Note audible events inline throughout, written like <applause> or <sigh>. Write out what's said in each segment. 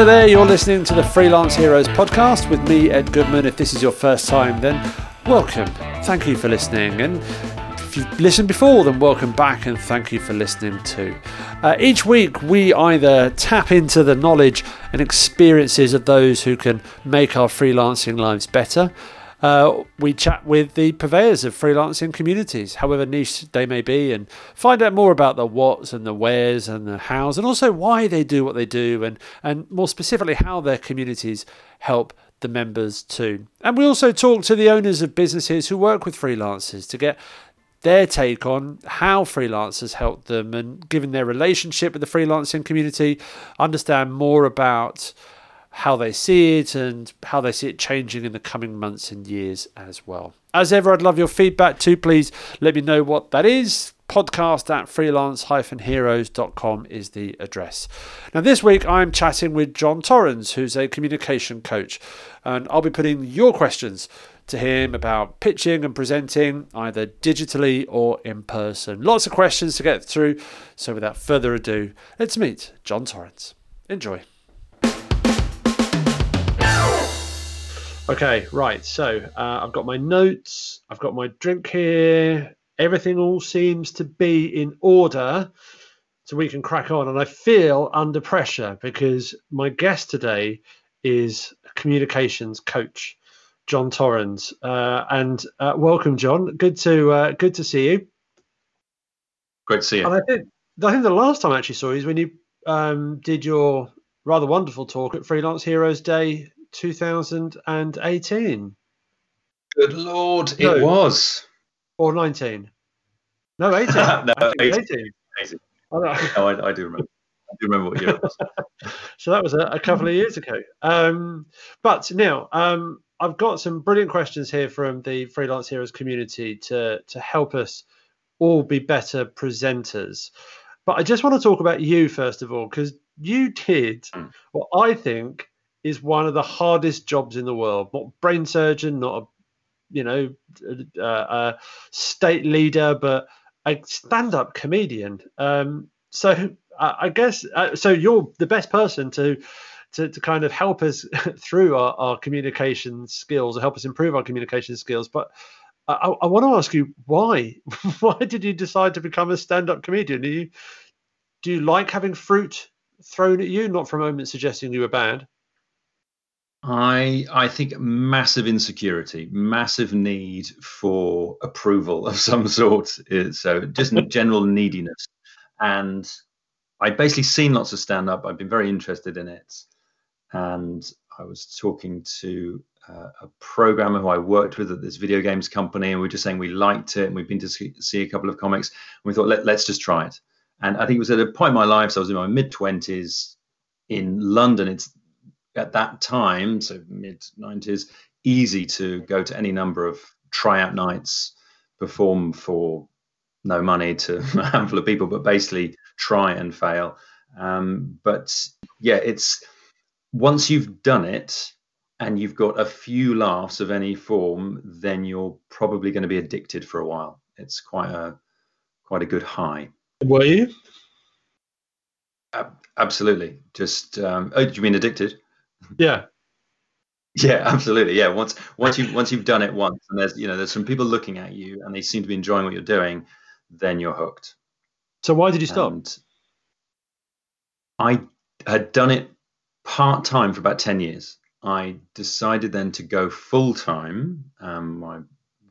Hello there, you're listening to the Freelance Heroes podcast with me, Ed Goodman. If this is your first time, then welcome. Thank you for listening. And if you've listened before, then welcome back and thank you for listening too. Uh, each week, we either tap into the knowledge and experiences of those who can make our freelancing lives better uh, we chat with the purveyors of freelancing communities, however niche they may be, and find out more about the whats and the wheres and the hows, and also why they do what they do, and, and more specifically, how their communities help the members too. And we also talk to the owners of businesses who work with freelancers to get their take on how freelancers help them and given their relationship with the freelancing community, understand more about how they see it and how they see it changing in the coming months and years as well. As ever, I'd love your feedback too. Please let me know what that is. Podcast at freelance-heroes.com is the address. Now, this week I'm chatting with John Torrens, who's a communication coach, and I'll be putting your questions to him about pitching and presenting either digitally or in person. Lots of questions to get through. So, without further ado, let's meet John Torrens. Enjoy. Okay, right. So uh, I've got my notes, I've got my drink here. Everything all seems to be in order so we can crack on. And I feel under pressure because my guest today is communications coach, John Torrens. Uh, and uh, welcome, John. Good to uh, good to see you. Great to see you. And I think I think the last time I actually saw you is when you um, did your rather wonderful talk at Freelance Heroes Day 2018. Good lord, no. it was. Or 19. No, 18. <laughs> no, 18. 18. 18. Oh, no. <laughs> no I, I, do remember. I do remember what year it was. <laughs> so that was a, a, couple of years ago. Um, but now, um, I've got some brilliant questions here from the Freelance Heroes community to, to help us all be better presenters. But I just want to talk about you first of all, because you did mm. what I think is one of the hardest jobs in the world. Not brain surgeon, not a you know a, a state leader, but a stand-up comedian. Um, so I, I guess uh, so. You're the best person to. To, to kind of help us <laughs> through our, our communication skills or help us improve our communication skills. But I, I, want to ask you why? <laughs> why did you decide to become a stand-up comedian? Do you do you like having fruit thrown at you? Not for a moment suggesting you were bad. I I think massive insecurity, massive need for approval of <laughs> some sort. So just <laughs> general neediness, and I'd basically seen lots of stand up. I've been very interested in it, and I was talking to uh, a programmer who I worked with at this video games company, and we were just saying we liked it, and we've been to see, see a couple of comics, and we thought Let, let's just try it. And I think it was at a point in my life, so I was in my mid twenties in London. It's at that time, so mid 90s, easy to go to any number of tryout nights, perform for no money to <laughs> a handful of people, but basically try and fail. Um, but yeah, it's once you've done it and you've got a few laughs of any form, then you're probably going to be addicted for a while. It's quite a quite a good high. Were you? Uh, absolutely. Just um, oh, do you mean addicted? Yeah. Yeah, absolutely. Yeah, once once you once you've done it once, and there's you know there's some people looking at you, and they seem to be enjoying what you're doing, then you're hooked. So why did you stop? And I had done it part time for about ten years. I decided then to go full time. Um, my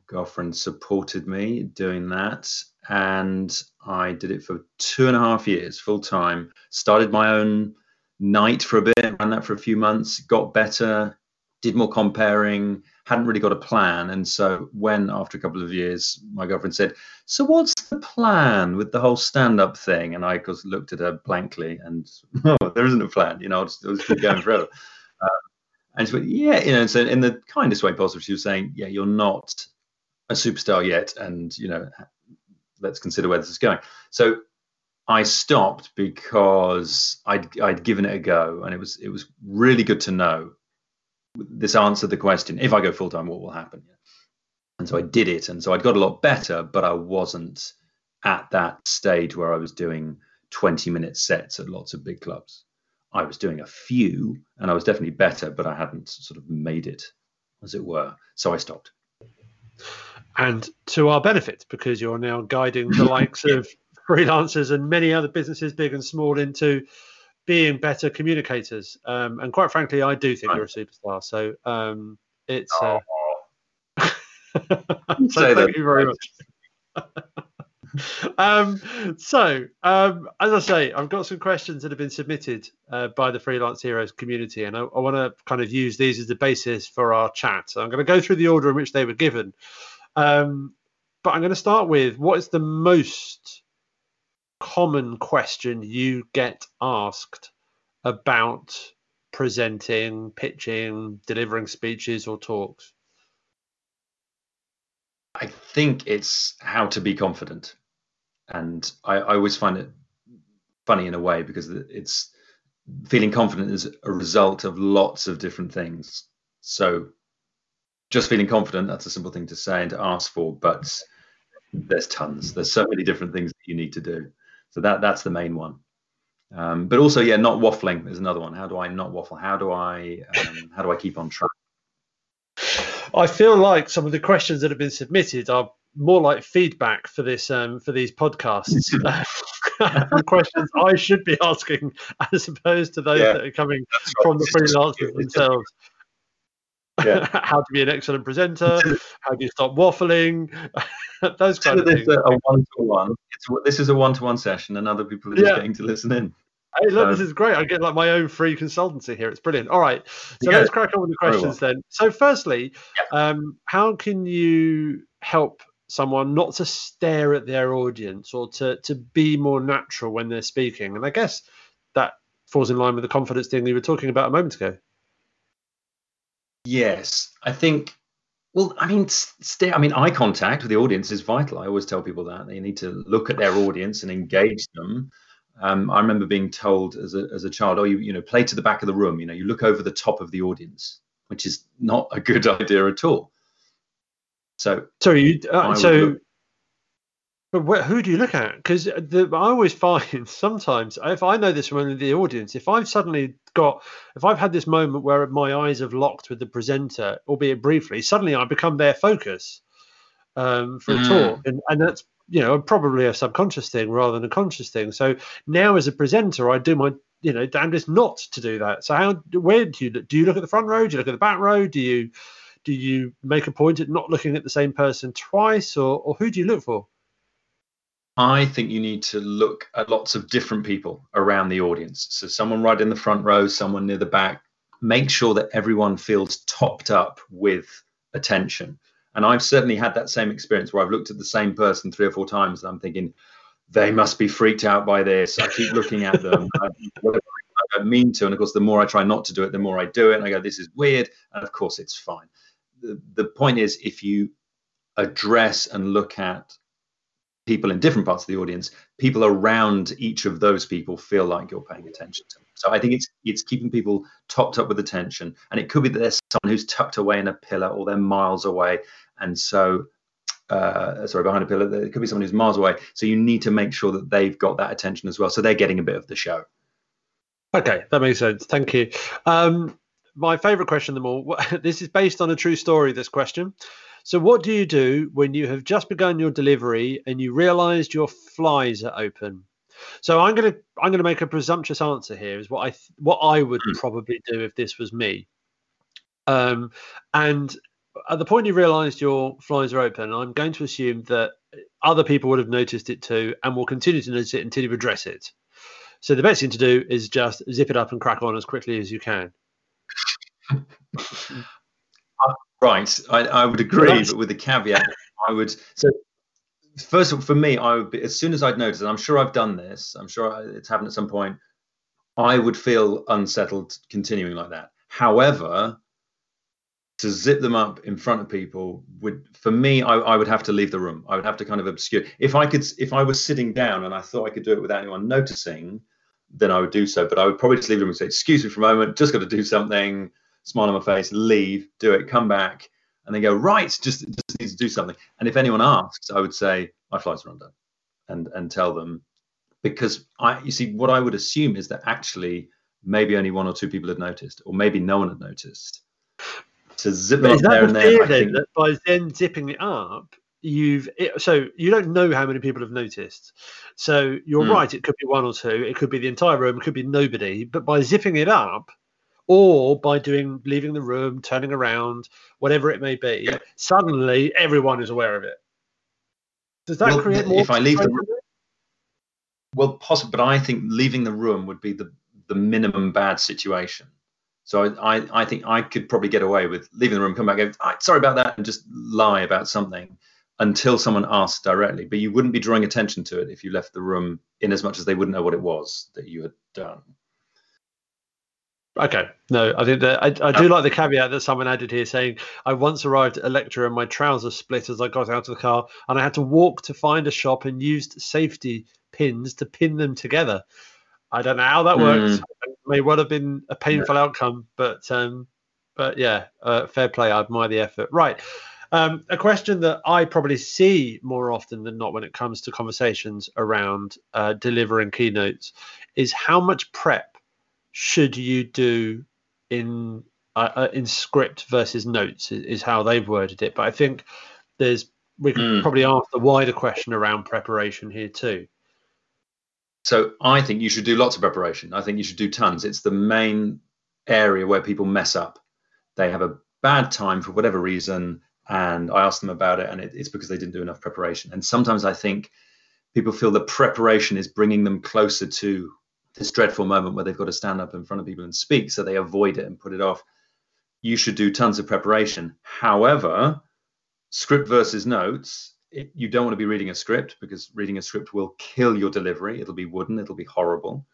girlfriend supported me doing that, and I did it for two and a half years full time. Started my own night for a bit, ran that for a few months, got better, did more comparing, hadn't really got a plan. And so when after a couple of years, my girlfriend said, So what's the plan with the whole stand-up thing? And I just looked at her blankly and <laughs> oh, there isn't a plan, you know, I'll just, I'll just keep going <laughs> forever. Uh, and she went, Yeah, you know, so in the kindest way possible, she was saying, Yeah, you're not a superstar yet, and you know, let's consider where this is going. So I stopped because I'd I'd given it a go, and it was it was really good to know. This answered the question: If I go full time, what will happen? And so I did it, and so I'd got a lot better, but I wasn't at that stage where I was doing 20 minute sets at lots of big clubs. I was doing a few and I was definitely better, but I hadn't sort of made it, as it were. So I stopped. And to our benefit, because you're now guiding the <laughs> likes of freelancers and many other businesses, big and small, into being better communicators. Um, and quite frankly, I do think right. you're a superstar. So um, it's. Uh... Oh. <laughs> so thank you very much. <laughs> um, so, um, as I say, I've got some questions that have been submitted uh, by the Freelance Heroes community, and I, I want to kind of use these as the basis for our chat. So, I'm going to go through the order in which they were given. Um, but I'm going to start with what is the most common question you get asked about presenting, pitching, delivering speeches or talks? I think it's how to be confident and I, I always find it funny in a way because it's feeling confident is a result of lots of different things. So just feeling confident, that's a simple thing to say and to ask for, but there's tons. There's so many different things that you need to do. So that that's the main one. Um, but also, yeah, not waffling is another one. How do I not waffle? How do I um, how do I keep on track? I feel like some of the questions that have been submitted are more like feedback for this um, for these podcasts. <laughs> <laughs> questions I should be asking as opposed to those yeah. that are coming from right. the freelancers themselves. Yeah. <laughs> how to be an excellent presenter, how do you stop waffling, <laughs> those kind of things. A one-to-one. this is a one-to-one session, and other people are just yeah. getting to listen in. Hey, look, so, this is great. I get like my own free consultancy here. It's brilliant. All right, so yeah. let's crack on with the questions well. then. So, firstly, um, how can you help someone not to stare at their audience or to to be more natural when they're speaking. And I guess that falls in line with the confidence thing we were talking about a moment ago. Yes, I think. Well, I mean, stay. I mean, eye contact with the audience is vital. I always tell people that they need to look at their audience and engage them. Um, I remember being told as a as a child, "Oh, you you know, play to the back of the room. You know, you look over the top of the audience," which is not a good <laughs> idea at all. So sorry, you, uh, so look, but wh- who do you look at? Because I always find <laughs> sometimes if I know this from the audience, if I've suddenly got, if I've had this moment where my eyes have locked with the presenter, albeit briefly, suddenly I become their focus um, for mm. a talk, and, and that's you know probably a subconscious thing rather than a conscious thing. So now as a presenter, I do my you know damnedest not to do that. So how where do you do you look at the front row? Do you look at the back row? Do you do you make a point at not looking at the same person twice, or, or who do you look for? I think you need to look at lots of different people around the audience. So, someone right in the front row, someone near the back. Make sure that everyone feels topped up with attention. And I've certainly had that same experience where I've looked at the same person three or four times and I'm thinking, they must be freaked out by this. I keep looking at them. I, don't mean to. And of course, the more I try not to do it, the more I do it. And I go, this is weird. And of course, it's fine The, the, point is if you address and look at people in different parts of the audience, people around each of those people feel like you're paying attention to them. So I think it's it's keeping people topped up with attention, and it could be that there's someone who's tucked away in a pillar or they're miles away, and so uh, sorry behind a pillar. It could be someone who's miles away. So you need to make sure that they've got that attention as well, so they're getting a bit of the show. Okay, that makes sense. Thank you. Um, my favorite question of them all. <laughs> This is based on a true story. This question. So, what do you do when you have just begun your delivery and you realised your flies are open? So, I'm gonna I'm gonna make a presumptuous answer here. Is what I th- what I would hmm. probably do if this was me. Um, and at the point you realised your flies are open, I'm going to assume that other people would have noticed it too, and will continue to notice it until you address it. So the best thing to do is just zip it up and crack on as quickly as you can. <laughs> right, I, I, would agree, but with the caveat, I would. So, first of all, for me, I would be as soon as I'd noticed, and I'm sure I've done this. I'm sure it's happened at some point. I would feel unsettled continuing like that. However, to zip them up in front of people would, for me, I, I would have to leave the room. I would have to kind of obscure. If I could, if I was sitting down and I thought I could do it without anyone noticing, then I would do so. But I would probably just leave them and say, "Excuse me for a moment, just got to do something." Smile on my face, leave, do it, come back, and then go, right, just, just needs to do something. And if anyone asks, I would say, my flight's are undone and, and tell them because I, you see, what I would assume is that actually maybe only one or two people had noticed, or maybe no one had noticed. To zip Is up there that and the then, fear I then think, that by then zipping it up, you've it, so you don't know how many people have noticed. So you're Hmm. right; it could be one or two, it could be the entire room, it could be nobody. But by zipping it up, or by doing leaving the room, turning around, whatever it may be, suddenly everyone is aware of it. Does that Well, create more? if I leave the room, Well, possible, but I think leaving the room would be the, the minimum bad situation. So I, I, I think I could probably get away with leaving the room, come back, go, "Ah, sorry about that, and just lie about something until someone asks directly. But you wouldn't be drawing attention to it if you left the room in as much as they wouldn't know what it was that you had done. Okay, no, I think that I, I do like the caveat that someone added here saying, I once arrived at a lecture and my trousers split as I got out of the car, and I had to walk to find a shop and used safety pins to pin them together. I don't know how that works. It may well have been a painful outcome, but um, but yeah, uh, fair play. I admire the effort. Right. Um, a question that I probably see more often than not when it comes to conversations around uh, delivering keynotes is how much prep should you do in uh, uh, in script versus notes is, is how they've worded it. But I think there's we could Mm. probably ask the wider question around preparation here too. So I think you should do lots of preparation. I think you should do tons. It's the main area where people mess up. They have a bad time for whatever reason, and I ask them about it, and it, it's because they didn't do enough preparation. And sometimes I think people feel that preparation is bringing them closer to this dreadful moment where they've got to stand up in front of people and speak, so they avoid it and put it off. You should do tons of preparation. However, script versus notes, it, you don't want to be reading a script because reading a script will kill your delivery. It'll be wooden, it'll be horrible.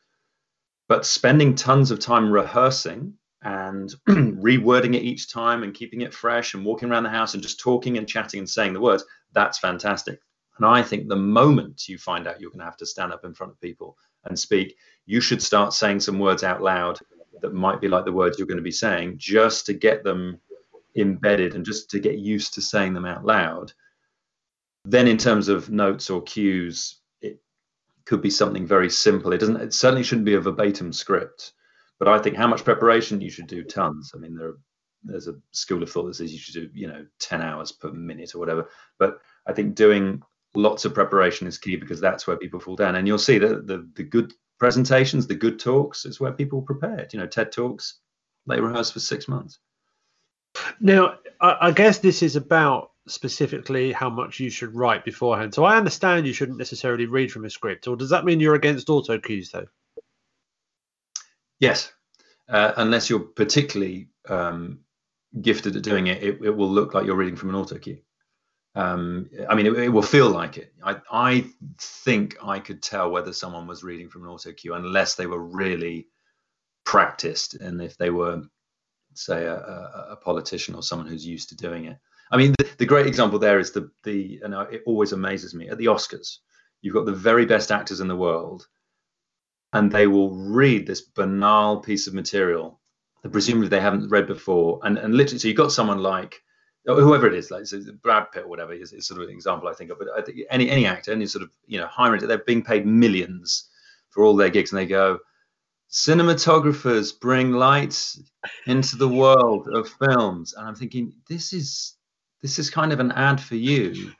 But spending tons of time rehearsing and <clears throat> rewording it each time and keeping it fresh and walking around the house and just talking and chatting and saying the words, that's fantastic. And I think the moment you find out you're going to have to stand up in front of people and speak, you should start saying some words out loud that might be like the words you're going to be saying just to get them embedded and just to get used to saying them out loud. Then, in terms of notes or cues, it could be something very simple. It doesn't. It certainly shouldn't be a verbatim script. But I think how much preparation you should do tons. I mean, there there's a school of thought that says you should do you know 10 hours per minute or whatever. But I think doing lots of preparation is key because that's where people fall down. And you'll see that the the good presentations, the good talks, is where people prepared. You know, TED talks, they rehearse for six months. Now, I, I guess this is about specifically how much you should write beforehand. So I understand you shouldn't necessarily read from a script, or does that mean you're against auto cues though? Yes, uh, unless you're particularly um, gifted at doing it, it, it will look like you're reading from an auto cue. Um, I mean, it, it will feel like it. I, I think I could tell whether someone was reading from an auto cue unless they were really practiced and if they were, say, a, a, a politician or someone who's used to doing it. I mean, the, the great example there is the the, and it always amazes me at the Oscars. You've got the very best actors in the world, and they will read this banal piece of material that presumably they haven't read before, and and literally, so you've got someone like whoever it is, like so Brad Pitt or whatever is, is sort of an example I think of. But I think any any actor, any sort of you know high they're being paid millions for all their gigs, and they go, cinematographers bring lights into the world of films, and I'm thinking this is this is kind of an ad for you,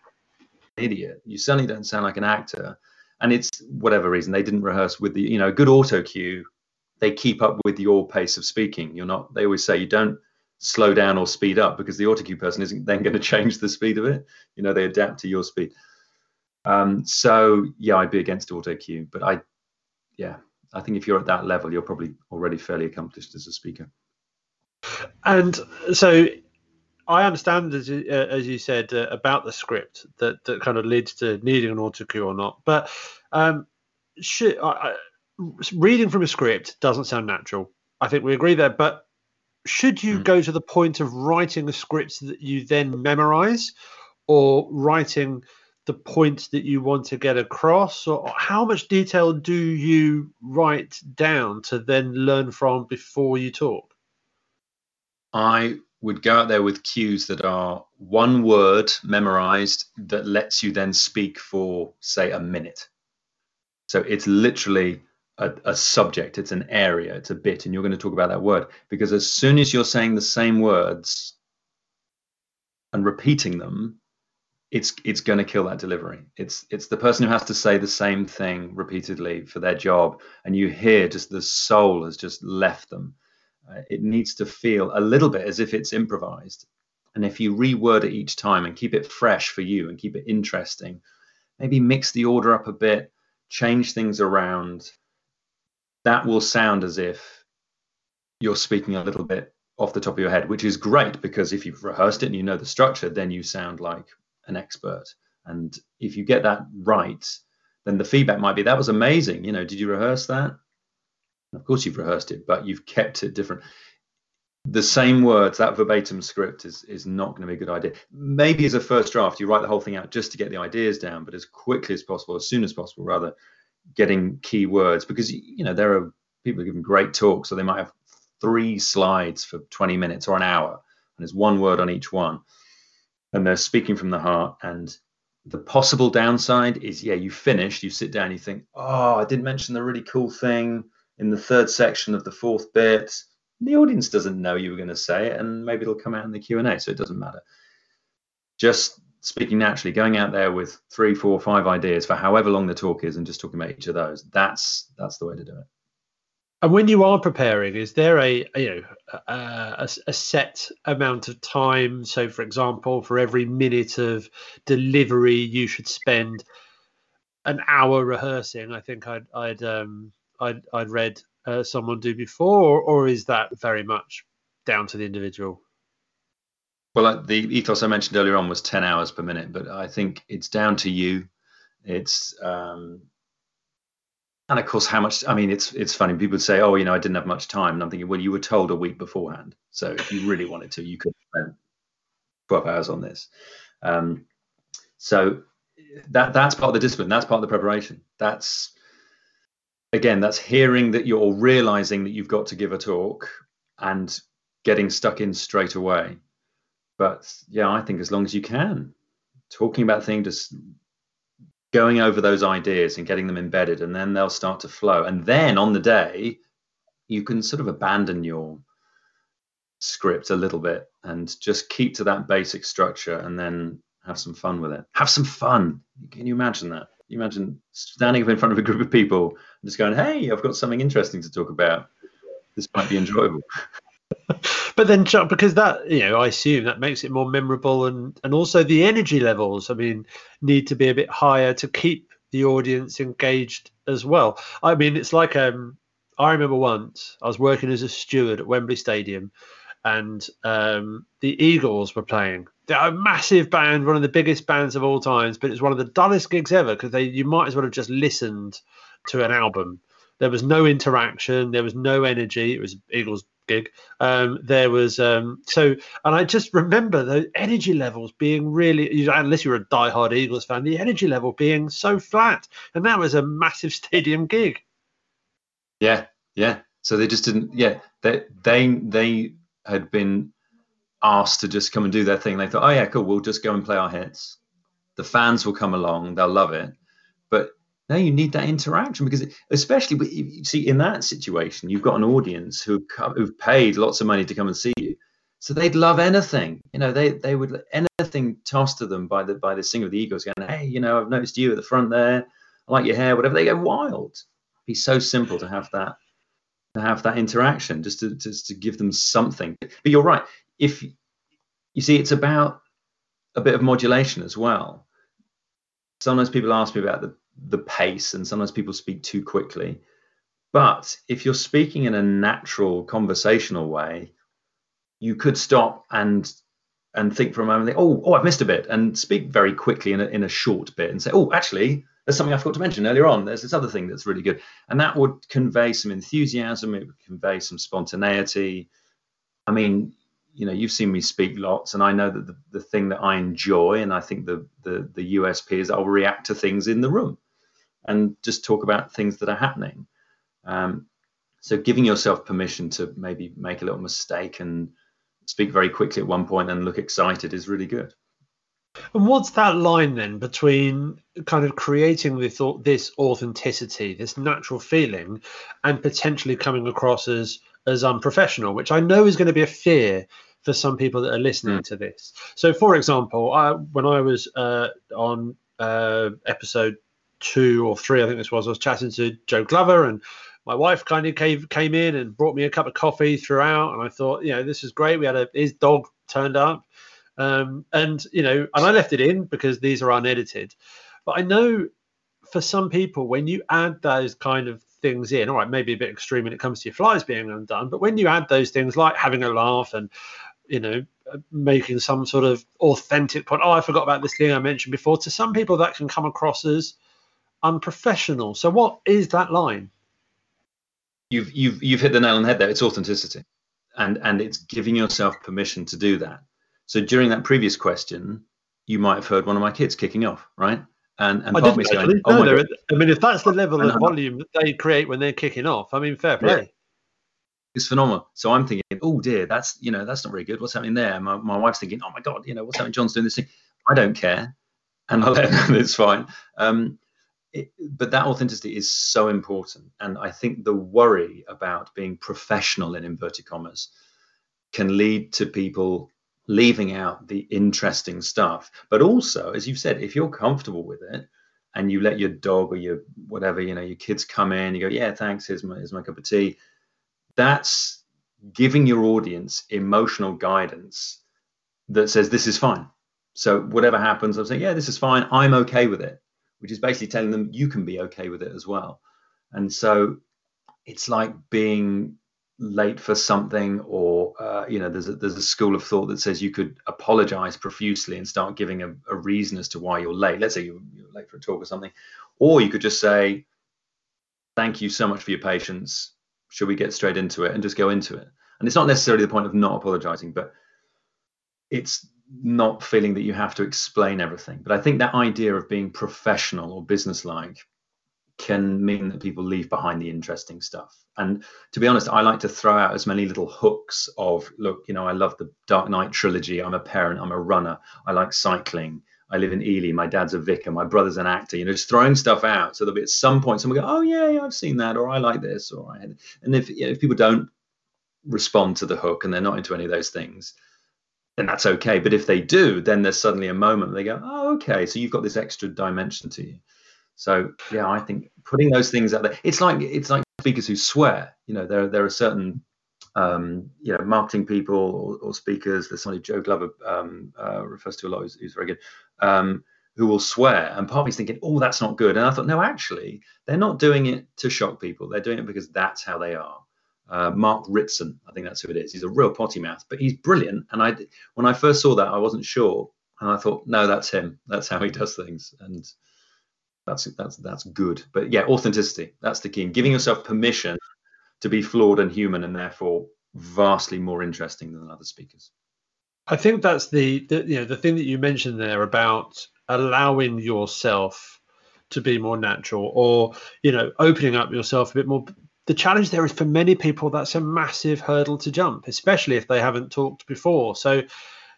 idiot. You certainly don't sound like an actor, and it's whatever reason they didn't rehearse with the you know good auto cue. They keep up with your pace of speaking. You're not. They always say you don't slow down or speed up because the auto cue person isn't then going to change the speed of it. You know, they adapt to your speed. Um, so yeah, I'd be against auto cue, but I, yeah, I think if you're at that level, you're probably already fairly accomplished as a speaker. And so I understand, as you, uh, as you said, uh, about the script that, that kind of leads to needing an auto cue or not. But um, should, I, I, reading from a script doesn't sound natural. I think we agree there. But should you Mm. go to the point of writing a script that you then memorize or writing the point that you want to get across or how much detail do you write down to then learn from before you talk I would go out there with cues that are one word memorized that lets you then speak for, say, a minute. So it's literally a, a, subject, it's an area, it's a bit, and you're going to talk about that word. Because as soon as you're saying the same words and repeating them, it's it's going to kill that delivery. It's it's the person who has to say the same thing repeatedly for their job, and you hear just the soul has just left them. Uh, it needs to feel a little bit as if it's improvised, and if you reword it each time and keep it fresh for you and keep it interesting, maybe mix the order up a bit, change things around, that will sound as if you're speaking a little bit off the top of your head, which is great because if you've rehearsed it and you know the structure, then you sound like an expert. And if you get that right, then the feedback might be that was amazing. You know, did you rehearse that? Of course, you've rehearsed it, but you've kept it different. The same words, that verbatim script is is not going to be a good idea. Maybe as a first draft, you write the whole thing out just to get the ideas down, but as quickly as possible, as soon as possible, rather, getting key words because you know there are people giving great talks, so they might have three slides for 20 minutes or an hour, and there's one word on each one and they're speaking from the heart. And the possible downside is, yeah, you finished, you sit down, you think, oh, I didn't mention the really cool thing in the third section of the fourth bit. The audience doesn't know you were going to say it, and maybe it'll come out in the Q and A, so it doesn't matter. Just speaking naturally, going out there with three, four, five ideas for however long the talk is, and just talking about each of those. That's that's the way to do it. And when you are preparing, is there a, you know a, a, set amount of time? So, for example, for every minute of delivery, you should spend an hour rehearsing. I think I'd I'd um, I'd, I'd read uh, someone do before, or, or is that very much down to the individual? Well, the ethos I mentioned earlier on was ten hours per minute, but I think it's down to you. It's um, and of course, how much? I mean, it's it's funny. People say, "Oh, you know, I didn't have much time," and I'm thinking, well, you were told a week beforehand, so if you really wanted to, you could spend 12 hours on this. Um, so that that's part of the discipline. That's part of the preparation. That's again, that's hearing that you're realizing that you've got to give a talk and getting stuck in straight away. But yeah, I think as long as you can, talking about things, just going over those ideas and getting them embedded, and then they'll start to flow. And then on the day, you can sort of abandon your script a little bit and just keep to that basic structure and then have some fun with it. Have some fun. Can you imagine that? You imagine standing up in front of a group of people and just going, hey, I've got something interesting to talk about. This might be enjoyable. <laughs> <laughs> but then because that you know i assume that makes it more memorable and and also the energy levels i mean need to be a bit higher to keep the audience engaged as well. I mean it's like um i remember once i was working as a steward at wembley stadium and um, the eagles were playing. They're a massive band one of the biggest bands of all times but it's one of the dullest gigs ever because they you might as well have just listened to an album. There was no interaction there was no energy it was eagles gig. Um, there was um, so, and I just remember the energy levels being really, unless you're a die-hard Eagles fan, the energy level being so flat, and that was a massive <laughs> stadium gig. Yeah, yeah. So they just didn't. Yeah, they they they had been asked to just come and do their thing. They thought, oh yeah, cool. We'll just go and play our hits. The fans will come along. They'll love it. But no, you need that interaction because, especially you see, in that situation, you've got an audience who who've paid lots of money to come and see you, so they'd love anything. You know, they they would anything tossed to them by the by the singer of the Eagles, going, "Hey, you know, I've noticed you at the front there. I like your hair, whatever." They go wild. It'd be so simple to have that to have that interaction, just to just to give them something. But you're right. If you see, it's about a bit of modulation as well. Sometimes people ask me about the the pace, and sometimes people speak too quickly. But if you're speaking in a natural conversational way, you could stop and and think for a moment, oh, oh, I've missed a bit, and speak very quickly in a, in a short bit and say, oh, actually, there's something I forgot to mention earlier on. There's this other thing that's really good. And that would convey some enthusiasm, it would convey some spontaneity. I mean, you know you've seen me speak lots and i know that the, the thing that i enjoy and i think the, the the usp is i'll react to things in the room and just talk about things that are happening um, so giving yourself permission to maybe make a little mistake and speak very quickly at one point and look excited is really good And what's that line then between kind of creating this this authenticity, this natural feeling, and potentially coming across as as unprofessional, which I know is going to be a fear for some people that are listening mm. to this. So, for example, I, when I was uh, on uh, episode two or three, I think this was, I was chatting to Joe Glover, and my wife kind of came came in and brought me a cup of coffee throughout, and I thought, you know, this is great. We had a his dog turned up, um, and you know, and I left it in because these are unedited. But I know for some people, when you add those kind of things in, all right, maybe a bit extreme when it comes to your flies being undone, but when you add those things like having a laugh and you know, making some sort of authentic point. Oh, I forgot about this thing I mentioned before. To some people, that can come across as unprofessional. So, what is that line? You've you've you've hit the nail on the head there. It's authenticity, and and it's giving yourself permission to do that. So during that previous question, you might have heard one of my kids kicking off, right? And and I part going, oh no, I mean, if that's the level of <laughs> volume that they create when they're kicking off, I mean, fair play. Yeah it's phenomenal. So I'm thinking, oh dear, that's you know that's not very good. What's happening there? My, my wife's thinking, oh my god, you know what's happening? John's doing this thing. I don't care, and I let them. It's fine. Um, it, but that authenticity is so important, and I think the worry about being professional in inverted commas can lead to people leaving out the interesting stuff. But also, as you've said, if you're comfortable with it and you let your dog or your whatever, you know, your kids come in, you go, yeah, thanks, here's my, here's my cup of tea that's giving your audience emotional guidance that says this is fine. So whatever happens, I'm saying, yeah, this is fine. I'm okay with it, which is basically telling them you can be okay with it as well. And so it's like being late for something, or uh, you know, there's a, there's a school of thought that says you could apologize profusely and start giving a, a reason as to why you're late. Let's say you're, you're late for a talk or something, or you could just say, "Thank you so much for your patience should we get straight into it and just go into it? And it's not necessarily the point of not apologizing, but it's not feeling that you have to explain everything. But I think that idea of being professional or businesslike can mean that people leave behind the interesting stuff. And to be honest, I like to throw out as many little hooks of look, you know, I love the Dark Knight trilogy. I'm a parent, I'm a runner, I like cycling. I live in Ely. My dad's a vicar. My brother's an actor. You know, just throwing stuff out. So there'll be at some point someone go, "Oh yeah, yeah I've seen that," or "I like this," or "I." And if you know, if people don't respond to the hook and they're not into any of those things, then that's okay. But if they do, then there's suddenly a moment they go, "Oh, okay." So you've got this extra dimension to you. So yeah, I think putting those things out there. It's like it's like speakers who swear. You know, there there are certain um, you know, marketing people or, or, speakers. There's somebody Joe Glover um, uh, refers to a lot who's, who's very good, um, who will swear. And part of me's thinking, oh, that's not good. And I thought, no, actually, they're not doing it to shock people. They're doing it because that's how they are. Uh, Mark Ritson, I think that's who it is. He's a real potty mouth, but he's brilliant. And I, when I first saw that, I wasn't sure, and I thought, no, that's him. That's how he does things, and that's that's that's good. But yeah, authenticity. That's the key. Giving yourself permission to be flawed and human and therefore vastly more interesting than other speakers. I think that's the, the you know the thing that you mentioned there about allowing yourself to be more natural or you know opening up yourself a bit more the challenge there is for many people that's a massive hurdle to jump especially if they haven't talked before. So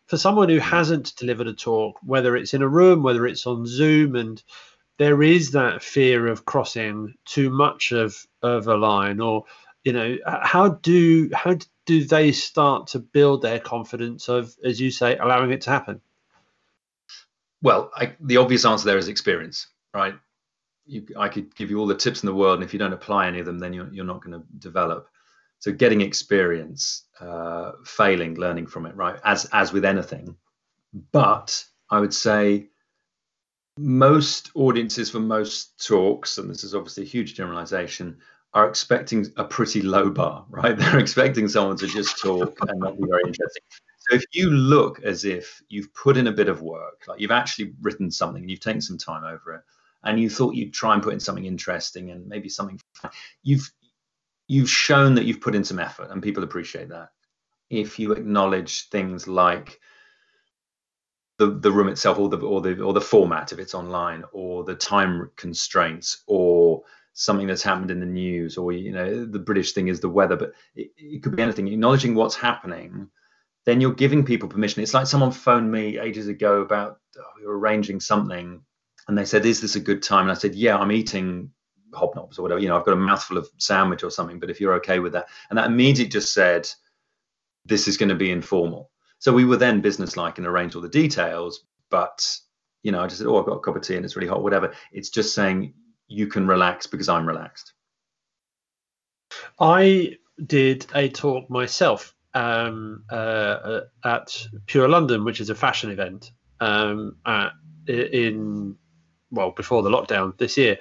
for someone who hasn't delivered a talk whether it's in a room whether it's on zoom and there is that fear of crossing too much of of a line or you know how do how do they start to build their confidence of as you say allowing it to happen? Well I, the obvious answer there is experience right you, i could give you all the tips in the world and if you don't apply any of them then you're, you're not going to develop so getting experience uh, failing learning from it right as as with anything but i would say most audiences for most talks and this is obviously a huge generalization are expecting a pretty low bar, <laughs> right? They're expecting someone to just talk and not be very interesting. So if you look as if you've put in a bit of work, like you've actually written something and you've taken some time over it, and you thought you'd try and put in something interesting and maybe something, you've you've shown that you've put in some effort, and people appreciate that. If you acknowledge things like the, the room itself or the or the or the format if it's online or the time constraints or something that's happened in the news or you know the british thing is the weather but it, it, could be anything. Acknowledging what's happening then you're giving people permission. It's like someone phoned me ages ago about oh, were arranging something, and they said, "Is this a good time?" And I said, "Yeah, I'm eating hobnobs or whatever. You know, I've got a mouthful of sandwich or something. But if you're okay with that," and that immediately just said, "This is going to be informal." So we were then businesslike and arranged all the details. But you know, I just said, "Oh, I've got a cup of tea and it's really hot, whatever." It's just saying you can relax because I'm relaxed. I did a talk myself um, uh, at Pure London, which is a fashion event um, in well before the lockdown this year.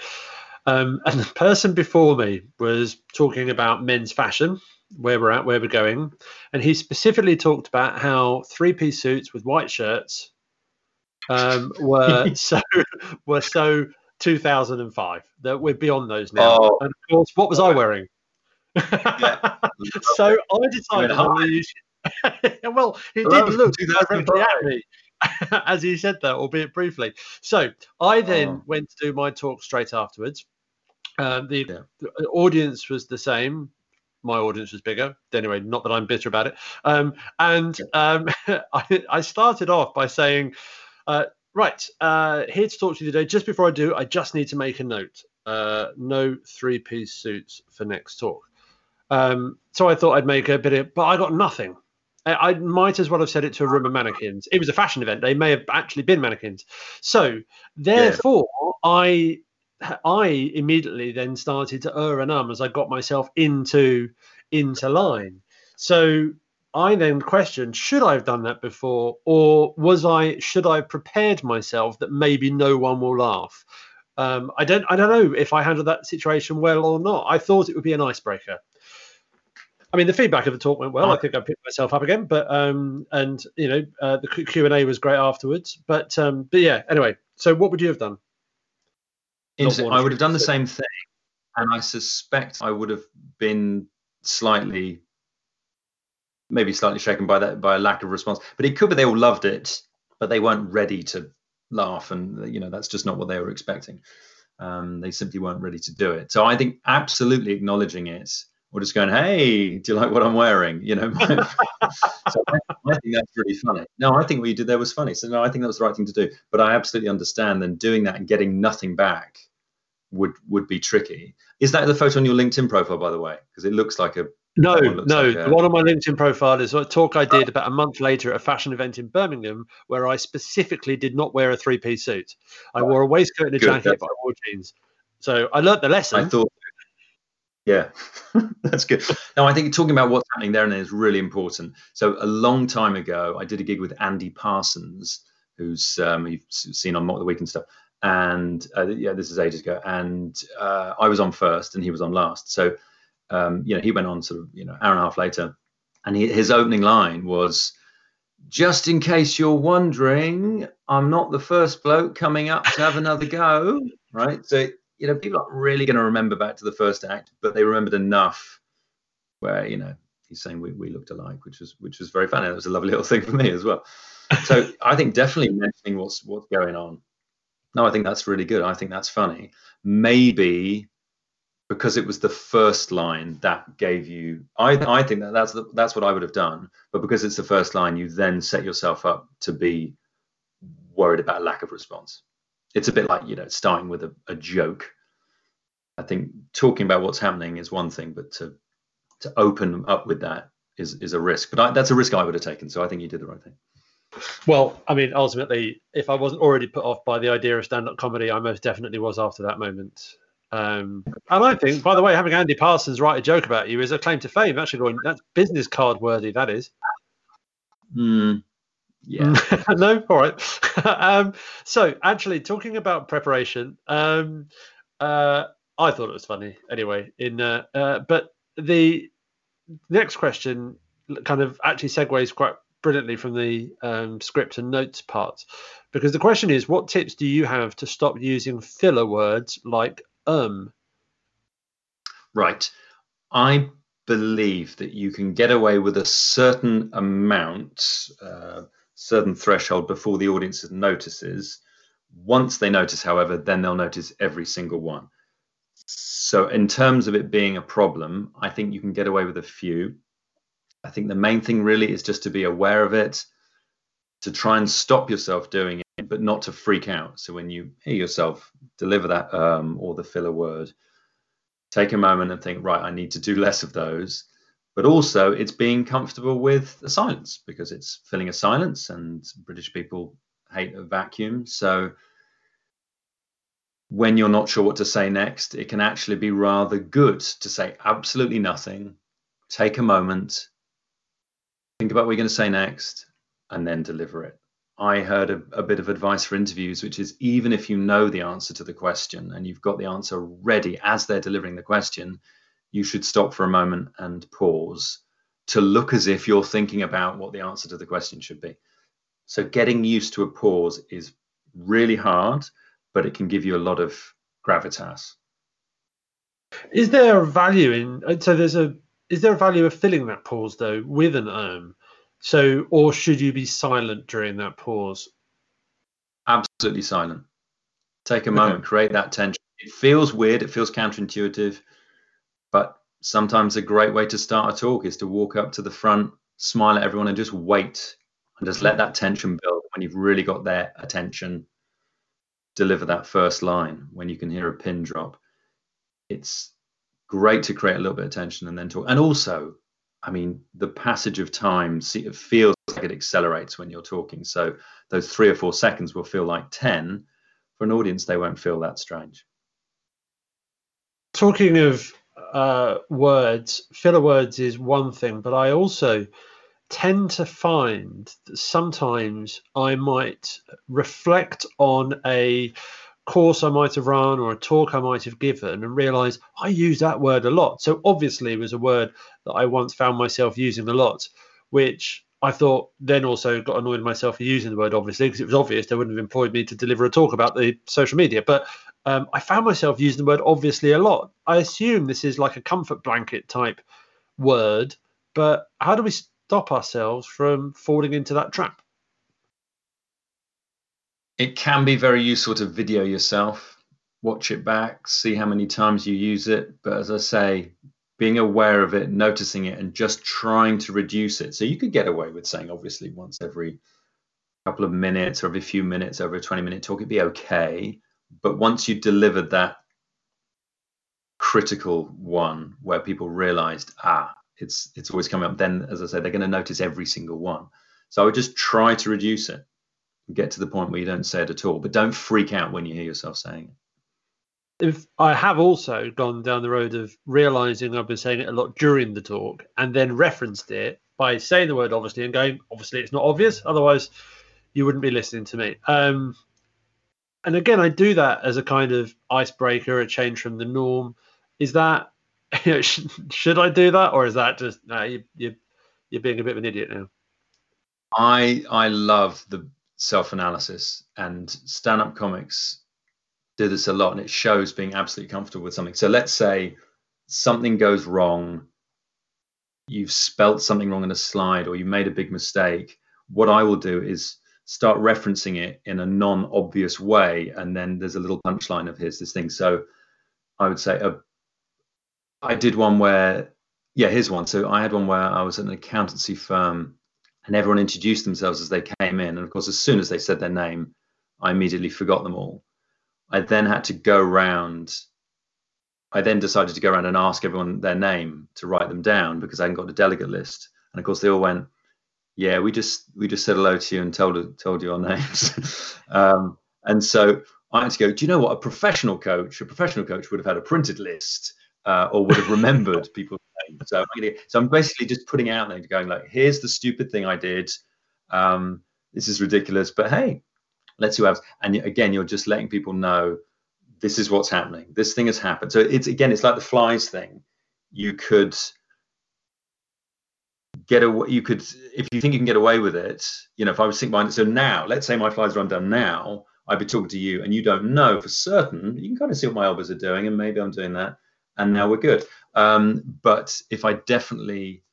Um, and the person before me was talking about men's fashion, where we're at, where we're going, and he specifically talked about how three-piece suits with white shirts um, were <laughs> so were so 2005 that we're beyond those now. Oh. And of course, what was I wearing? <laughs> so I decided <laughs> well, he did look directly at me <laughs> as he said that, albeit briefly. So I then oh. went to do my talk straight afterwards. Um, the, yeah. the, audience was the same. My audience was bigger. Anyway, not that I'm bitter about it. Um, and um, <laughs> I, I, started off by saying, uh, right, uh, here to talk to you today. Just before I do, I just need to make a note. Uh, no three piece suits for next talk. Um, so I thought I'd make a bit of, but I got nothing. I, I, might as well have said it to a room of mannequins. It was a fashion event. They may have actually been mannequins. So therefore, yeah. I I immediately then started to err and um as I got myself into into line. So I then questioned, should I have done that before, or was I should I have prepared myself that maybe no one will laugh? Um, I don't I don't know if I handled that situation well or not. I thought it would be an icebreaker. I mean, the feedback of the talk went well. I think I picked myself up again, but um, and you know, uh, the Q and A was great afterwards. But um, but yeah. Anyway, so what would you have done? I would have done the same thing, and I suspect I would have been slightly, maybe slightly shaken by that by a lack of response. But it could be they all loved it, but they weren't ready to laugh, and you know that's just not what they were expecting. Um, they simply weren't ready to do it. So I think absolutely acknowledging it or just going, "Hey, do you like what I'm wearing?" You know. <laughs> so I, I, think that's really funny. No, I think what you did there was funny. So no, I think that was the right thing to do. But I absolutely understand. Then doing that and getting nothing back would would be tricky. Is that the photo on your LinkedIn profile, by the way? Because it looks like a no, no. Like a, the one on my LinkedIn profile is a talk I did about a month later at a fashion event in Birmingham, where I specifically did not wear a three-piece suit. I wore a waistcoat and a Good, jacket, but I wore jeans. So I learnt the lesson. I thought yeah, <laughs> that's good. Now, I think talking about what's happening there and then is really important. So, a long time ago, I did a gig with Andy Parsons, who's um, you've seen on Mock the Week and stuff. And uh, yeah, this is ages ago. And uh, I was on first, and he was on last. So, um, you know, he went on sort of you know hour and a half later, and he, his opening line was, "Just in case you're wondering, I'm not the first bloke coming up to have another go." Right. So you know, people aren't really going to remember back to the first act, but they remembered enough where, you know, he's saying we, we looked alike, which was which was very funny. That was a lovely little thing for me as well. So I think definitely mentioning what's what's going on. No, I think that's really good. I think that's funny. Maybe because it was the first line that gave you. I I think that that's the, that's what I would have done. But because it's the first line, you then set yourself up to be worried about lack of response it's a bit like you know starting with a, a joke i think talking about what's happening is one thing but to to open up with that is is a risk but I, that's a risk i would have taken so i think you did the right thing well i mean ultimately if i wasn't already put off by the idea of stand-up comedy i most definitely was after that moment um, and I think, by the way, having Andy Parsons write a joke about you is a claim to fame. Actually, going that's business card worthy. That is. Mm, yeah. <laughs> no, all right. <laughs> um, so, actually, talking about preparation, um, uh, I thought it was funny anyway. In uh, uh, but the next question kind of actually segues quite brilliantly from the um, script and notes part, because the question is, what tips do you have to stop using filler words like um? Right. I believe that you can get away with a certain amount. Uh, certain threshold before the audience notices. Once they notice, however, then they'll notice every single one. So, in terms of it being a problem, I think you can get away with a few. I think the main thing really is just to be aware of it, to try and stop yourself doing it, but not to freak out. So when you hear yourself deliver that um or the filler word, take a moment and think, right, I need to do less of those. But also, it's being comfortable with the silence because it's filling a silence, and British people hate a vacuum. So when you're not sure what to say next, it can actually be rather good to say absolutely nothing, take a moment, think about what you're going to say next, and then deliver it. I heard a, a, bit of advice for interviews, which is even if you know the answer to the question and you've got the answer ready as they're delivering the question, you should stop for a moment and pause to look as if you're thinking about what the answer to the question should be. So, getting used to a pause is really hard but it can give you a lot of gravitas. Is there a value in uh, so there's a is there a value of filling that pause though with an um? So or should you be silent during that pause? Absolutely silent. Take a moment, okay. create that tension. It feels weird, it feels counterintuitive, but sometimes a great way to start a talk is to walk up to the front, smile at everyone, and just wait and just let mm. that tension build when you've really got their attention deliver that first line when you can hear a pin drop. It's great to create a little bit of tension and then talk. And also, I mean, the passage of time see, it feels like it accelerates when you're talking. So those three or four seconds will feel like 10. For an audience, they won't feel that strange. Talking of uh, words, filler words is one thing, but I also tend to find that sometimes I might reflect on a course I might have run or a talk I might have given and realize I use that word a lot. So obviously it was a word that I once found myself using a lot, which I thought then also got annoyed myself for using the word obviously because it was obvious they wouldn't have employed me to deliver a talk about the social media. But um, I found myself using the word obviously a lot. I assume this is like a comfort blanket type word, but how do we stop ourselves from falling into that trap? It can be very useful to video yourself, watch it back, see how many times you use it. But as I say, being aware of it, noticing it, and just trying to reduce it. So you could get away with saying, obviously, once every couple of minutes or every few minutes over a 20 minute talk, it'd be okay. But once you delivered that critical one where people realized, ah, it's it's always coming up. Then, as I say, they're going to notice every single one. So I would just try to reduce it, and get to the point where you don't say it at all, but don't freak out when you hear yourself saying it. If I have also gone down the road of realizing I've been saying it a lot during the talk, and then referenced it by saying the word obviously and going, obviously it's not obvious, otherwise you wouldn't be listening to me. Um, and again, I do that as a kind of icebreaker, a change from the norm. Is that <laughs> should, should I do that, or is that just no, you, you you're being a bit of an idiot now? I I love the self analysis and stand up comics do this a lot, and it shows being absolutely comfortable with something. So let's say something goes wrong, you've spelt something wrong in a slide, or you made a big mistake. What I will do is start referencing it in a non-obvious way, and then there's a little punchline of his this thing. So I would say uh, I did one where, yeah, here's one. So I had one where I was at an accountancy firm and everyone introduced themselves as they came in. And of course, as soon as they said their name, I immediately forgot them all. I then had to go around. I then decided to go around and ask everyone their name to write them down because I hadn't got a delegate list. And of course, they all went, "Yeah, we just we just said hello to you and told told you our <laughs> names." um, and so I had to go. Do you know what a professional coach? A professional coach would have had a printed list uh, or would have remembered <laughs> people's names. So, so I'm basically just putting out there, going like, here's the stupid thing I did. Um, this is ridiculous, but hey, let's see what. And again, you're just letting people know this is what's happening. This thing has happened. So it's again, it's like the flies thing. You could get away. You could, if you think you can get away with it. You know, if I was thinking, so now, let's say my flies are undone now. I'd be talking to you, and you don't know for certain. You can kind of see what my elbows are doing, and maybe I'm doing that and now we're good. Um, but if I definitely,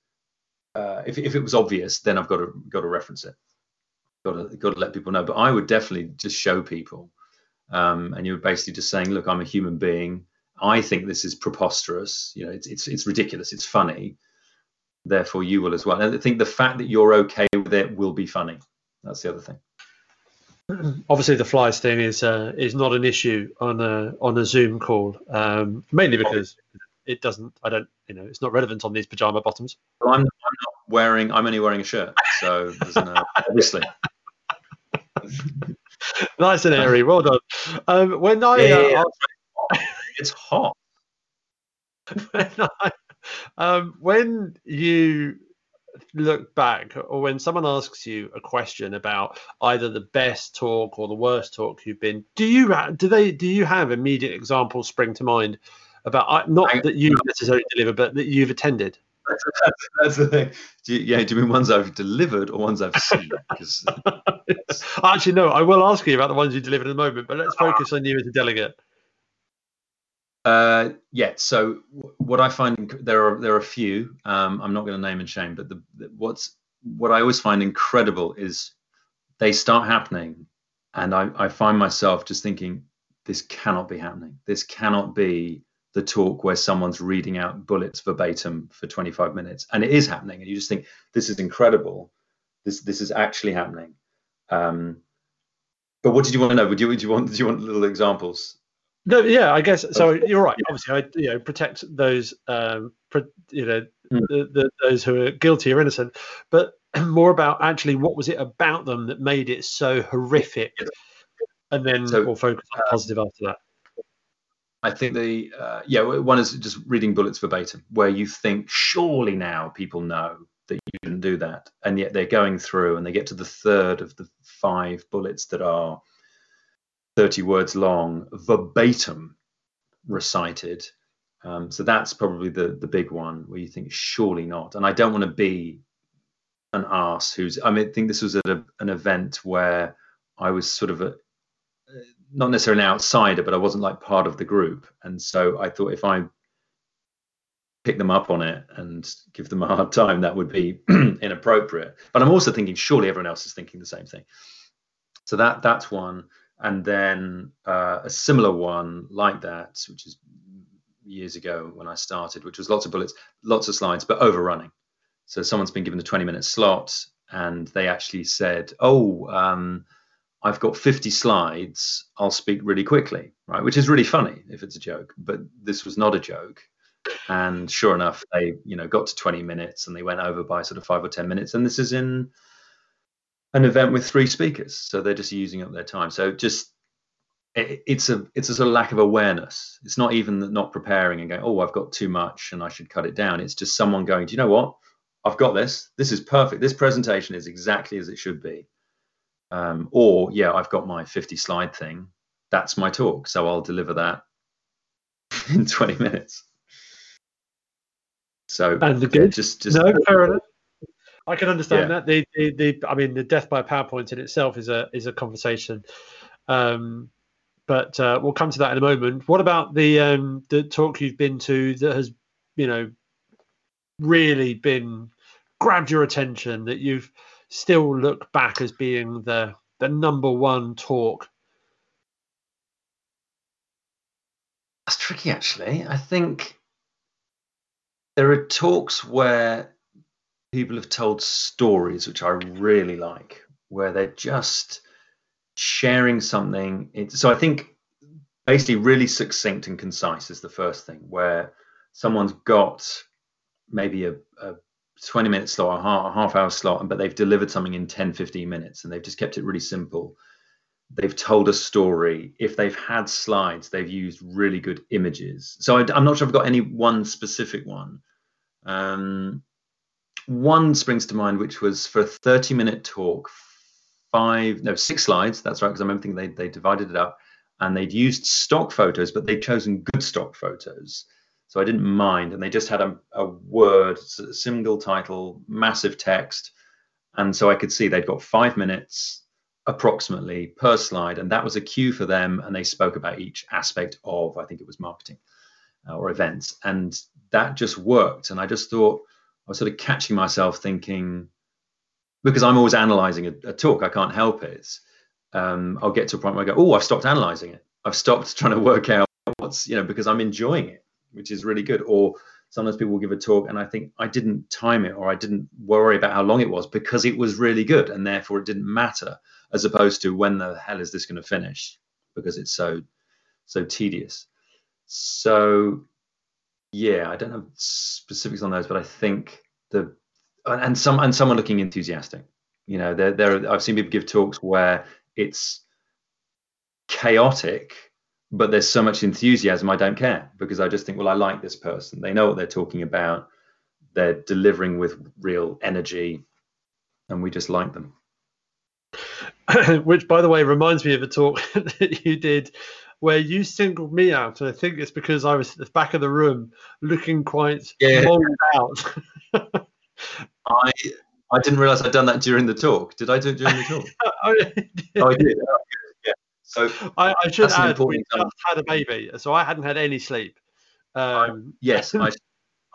uh, if, if it was obvious, then I've got to got to reference it. Got to got to let people know. But I would definitely just show people, um, and you're basically just saying, look, I'm a human being. I think this is preposterous. You know, it's it's it's ridiculous. It's funny. Therefore, you will as well. And I think the fact that you're okay with it will be funny. That's the other thing. <clears throat> obviously the flies thing is uh, is not an issue on a on a Zoom call, um, mainly because it doesn't. I don't. You know, it's not relevant on these pajama bottoms. Well, I'm, I'm not wearing. I'm only wearing a shirt, so there's no obviously. <laughs> nice and airy. Well done. Um, when I, Yeah, yeah, uh. It's hot. <laughs> when, I, um, when you look back or when someone asks you a question about either the best talk or the worst talk you've been do you do they do you have immediate examples spring to mind about uh, not that you necessarily deliver but that you've attended That's, that's, that's the thing. Do you, yeah, do you mean ones I've delivered or ones I've seen? <laughs> 'Cause- actually no i will ask you about the ones you delivered in a moment but let's focus on you as a delegate Uh, yeah. So what I find there are there are a few. Um, I'm not going to name and shame, but the, the what's what I always find incredible is they start happening, and I, I find myself just thinking, this cannot be happening. This cannot be the talk where someone's reading out bullets verbatim for 25 minutes, and it is happening, and you just think this is incredible. This this is actually happening. Um, but what did you want to know? Would you, would you want? Do you want little examples? No, yeah, I guess so. You're right. Obviously, I you know protect those um, you know Mm. the, the, those who are guilty or innocent, but <clears throat> more about actually what was it about them that made it so horrific, and then So, we'll focus on positive after that. I think the uh, yeah one is just reading bullets verbatim, where you think surely now people know that you shouldn't do that, and yet they're going through and they get to the third of the five bullets that are thirty words long, verbatim recited. Um, so that's probably the the big one where you think surely not, and I don't want to be an ass who's. I mean, I think this was at a, an event where I was sort of a not necessarily an outsider, but I wasn't like part of the group. And so I thought if I pick them up on it and give them a hard time, that would be <clears throat> inappropriate. But I'm also thinking surely everyone else is thinking the same thing. So that that's one. And then uh, a similar one like that, which is years ago when I started, which was lots of bullets, lots of slides, but overrunning. So someone's been given a 20 minute slot and they actually said, oh, um, I've got 50 slides. I'll speak really quickly, right? Which is really funny if it's a joke, but this was not a joke. And sure enough, they, you know, got to 20 minutes and they went over by sort of five or 10 minutes. And this is in an event with three speakers, so they're just using up their time. So just it, it's a it's a sort of lack of awareness. It's not even not preparing and going, oh, I've got too much and I should cut it down. It's just someone going, do you know what? I've got this. This is perfect. This presentation is exactly as it should be um, or yeah i've got my 50 slide thing that's my talk so i'll deliver that <laughs> in 20 minutes so And the yeah, good? just just no, fair enough. I can understand Yeah. that. The, the the I mean, the death by PowerPoint in itself is a is a conversation. Um, but uh, we'll come to that in a moment. What about the um, the talk you've been to that has, you know, really been grabbed your attention that you've still look back as being the the number one talk? That's tricky, actually. I think there are talks where people have told stories, which I really like, where they're just sharing something. So I think basically really succinct and concise is the first thing, where someone's got maybe a, a 20 minute slot, a half, a half hour slot, but they've delivered something in 10, 15 minutes and they've just kept it really simple they've told a story. If they've had slides, they've used really good images. So I, am not sure I've got any one specific one. Um, one springs to mind, which was for a 30 minute talk, five, no, six slides. That's right, because I remember thinking they, they divided it up and they'd used stock photos, but they'd chosen good stock photos. So I didn't mind. And they just had a, a word, single title, massive text. And so I could see they'd got five minutes approximately per slide, and that was a cue for them. And they spoke about each aspect of, I think it was marketing uh, or events, and that just worked. And I just thought I was sort of catching myself thinking, because I'm always analyzing a, a talk, I can't help it. Um, I'll get to a point where I go, oh, I've stopped analyzing it. I've stopped <laughs> trying to work out what's, you know, because I'm enjoying it, which is really good. Or sometimes people will give a talk and I think I didn't time it or I didn't worry about how long it was because it was really good and therefore it didn't matter as opposed to when the hell is this going to finish because it's so so tedious. So yeah, I don't have specifics on those, but I think the and some and someone looking enthusiastic. You know, there there I've seen people give talks where it's chaotic, but there's so much enthusiasm I don't care because I just think, well, I like this person. They know what they're talking about. They're delivering with real energy, and we just like them. <laughs> Which, by the way, reminds me of a talk <laughs> that you did where you singled me out. And I think it's because I was at the back of the room looking quite yeah. out. <laughs> I I didn't realize I'd done that during the talk. Did I do it during the talk? oh, oh, I did. So I, I should add, we just had a baby, so I hadn't had any sleep. Um, yes, <laughs> I,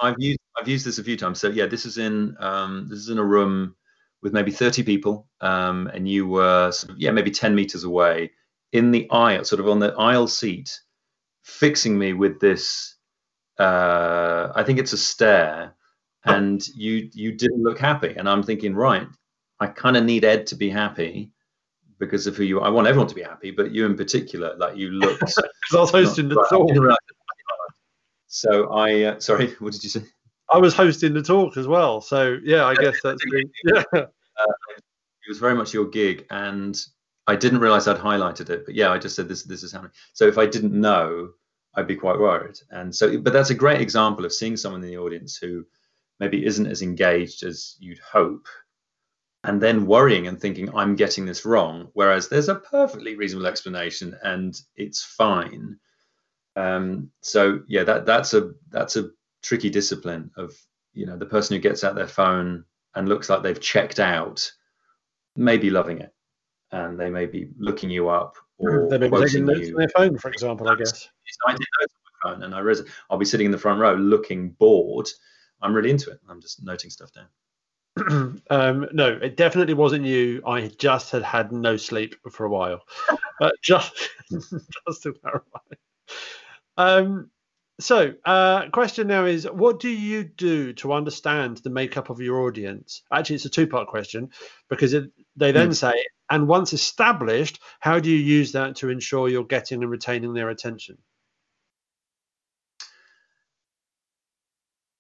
have used I've used this a few times. So yeah, this is in um, this is in a room with maybe 30 people, um, and you were sort of, yeah maybe 10 meters away in the aisle, sort of on the aisle seat, fixing me with this. Uh, I think it's a stare, and you you didn't look happy, and I'm thinking, right, I kind of need Ed to be happy because of who you are. I want everyone to be happy, but you in particular, like you look. <laughs> Because I was hosting the talk. So I, uh, sorry, <laughs> what did you say? I was hosting the talk as well. So yeah, I guess that's <laughs> yeah. Uh, it was very much your gig, and I didn't realize I'd highlighted it, but yeah, I just said this this is happening. So if I didn't know, I'd be quite worried. And so, but that's a great example of seeing someone in the audience who maybe isn't as engaged as you'd hope, and then worrying and thinking I'm getting this wrong, whereas there's a perfectly reasonable explanation and it's fine. Um, so yeah, that that's a that's a tricky discipline of you know the person who gets out their phone and looks like they've checked out, may be loving it and they may be looking you up or they may be taking notes on their phone, for example. I guess. I did notes on my phone, and I res- I'll be sitting in the front row looking bored. I'm really into it. I'm just noting stuff down. <clears throat> um, no, it definitely wasn't you. I just had had no sleep for a while. <laughs> uh, just, <laughs> just to clarify. Um, so, uh, question now is what do you do to understand the makeup of your audience? Actually, it's a two part question because it, they then mm. say, and once established, how do you use that to ensure you're getting and retaining their attention?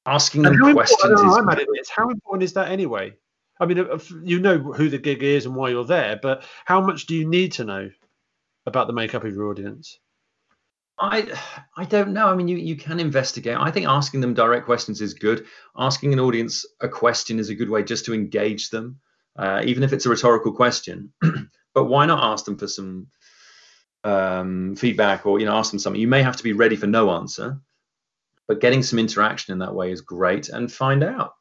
Asking them questions. Is... I'm at it, how important is that anyway? I mean, you know who the gig is and why you're there, but how much do you need to know about the makeup of your audience? I I don't know. I mean, you you can investigate. I think asking them direct questions is good. Asking an audience a question is a good way just to engage them, uh, even if it's a rhetorical question. <clears throat> but why not ask them for some um, feedback or you know ask them something? You may have to be ready for no answer, but getting some interaction in that way is great. And find out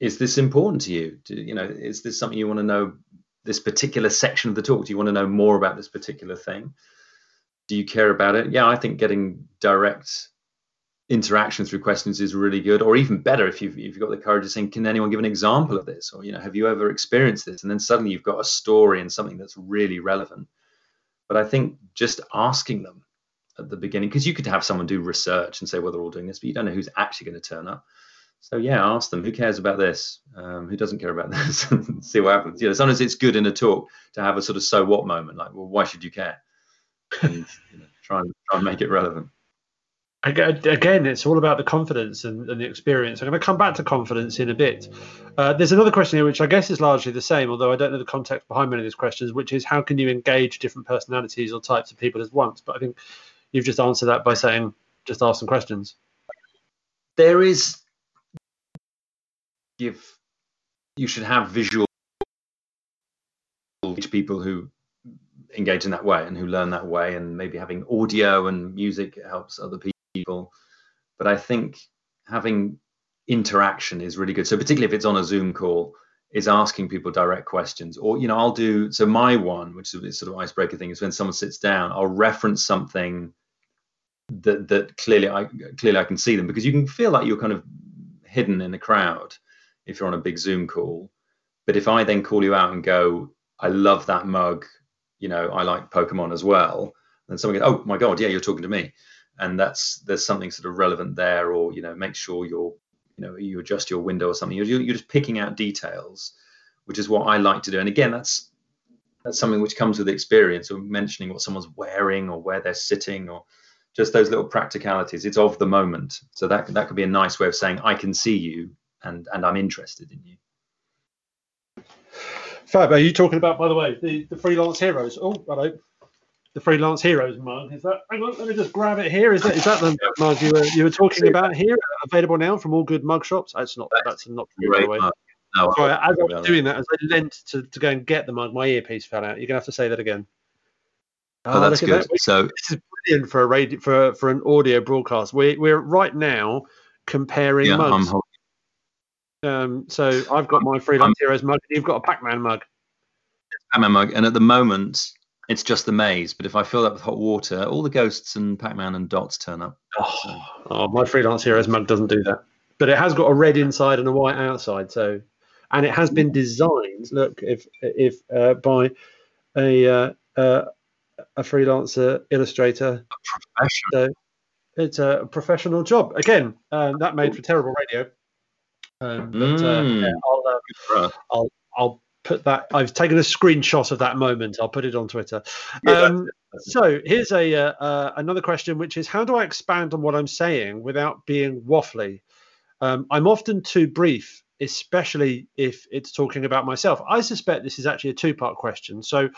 is this important to you? Do, you know, is this something you want to know? This particular section of the talk. Do you want to know more about this particular thing? do you care about it? Yeah, I think getting direct interaction through questions is really good or even better if you've, if you've got the courage of saying can anyone give an example of this or you know have you ever experienced this and then suddenly you've got a story and something that's really relevant but i think just asking them at the beginning because you could have someone do research and say well they're all doing this but you don't know who's actually going to turn up so yeah ask them who cares about this um, who doesn't care about <laughs> this and see what happens you know sometimes it's good in a talk to have a sort of so what moment like well why should you care and you know, try and try and make it relevant. Again, it's all about the confidence and, and, the experience. I'm going to come back to confidence in a bit. Uh, there's another question here, which I guess is largely the same, although I don't know the context behind many of these questions, which is how can you engage different personalities or types of people at once? But I think you've just answered that by saying just ask some questions. There is give you should have visual people who engage in that way and who learn that way and maybe having audio and music helps other people. But i think having interaction is really good. So particularly if it's on a zoom call is asking people direct questions. Or you know i'll do so my one which is sort of icebreaker thing is when someone sits down i'll reference something that that clearly i clearly i can see them because you can feel like you're kind of hidden in the crowd if you're on a big zoom call but if i then call you out and go i love that mug you know, I like Pokemon as well. then someone goes, oh my God, yeah, you're talking to me. And that's, there's something sort of relevant there, or, you know, make sure you're, you know, you adjust your window or something. You're, you're just picking out details, which is what I like to do. And again, that's that's something which comes with experience or mentioning what someone's wearing or where they're sitting or just those little practicalities. It's of the moment. So that that could be a nice way of saying I can see you and and I'm interested in you. Fab, are you talking about, by the way, the, the freelance heroes? Oh, hello. The freelance heroes mug. Is that? Hang on, let me just grab it here. Is that is that the mug you were you were talking about here? Available now from all good mug shops. That's not that's not true, by the way. No, Sorry, as I was doing that, as I leant to, to go and get the mug, my earpiece fell out. You're gonna have to say that again. Oh, oh that's good. That. So this is brilliant for a radio for for an audio broadcast. We we're right now comparing yeah, mugs. Um, so I've got my freelance heroes mug. You've got a Pac-Man mug. Pac-Man mug, and at the moment it's just the maze. But if I fill that with hot water, all the ghosts and Pac-Man and dots turn up. Oh, oh, my freelance heroes mug doesn't do that. But it has got a red inside and a white outside. So, and it has been designed. Look, if if uh, by a uh, uh, a freelancer illustrator. A so it's a professional job. Again, um, that made for terrible radio. Um, but uh, mm. yeah, I'll, uh, I'll, I'll put that. I've taken a screenshot of that moment. I'll put it on Twitter. Um, so here's a uh, uh, another question, which is how do I expand on what I'm saying without being waffly? Um, I'm often too brief, especially if it's talking about myself. I suspect this is actually a two part question. So.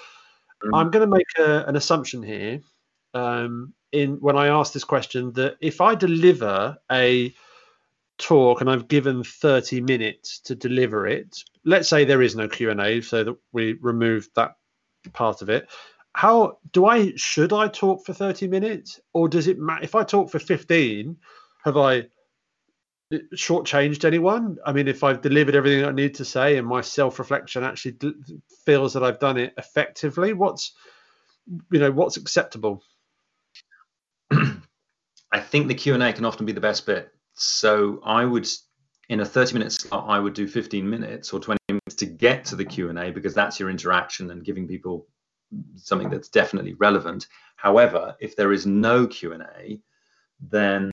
I'm going to make a, an assumption here. Um, in when I ask this question, that if I deliver a talk and I've given 30 minutes to deliver it, let's say there is no Q&A so that we remove that part of it. How do I should I talk for 30 minutes or does it matter if I talk for 15 have I shortchanged anyone? I mean, if I've delivered everything I need to say and my self-reflection actually d- feels that I've done it effectively, what's you know what's acceptable? <clears throat> I think the Q and A can often be the best bit so I would, in a 30 minute slot, I would do 15 minutes or 20 minutes to get to the Q&A because that's your interaction and giving people something that's definitely relevant. However, if there is no Q&A, then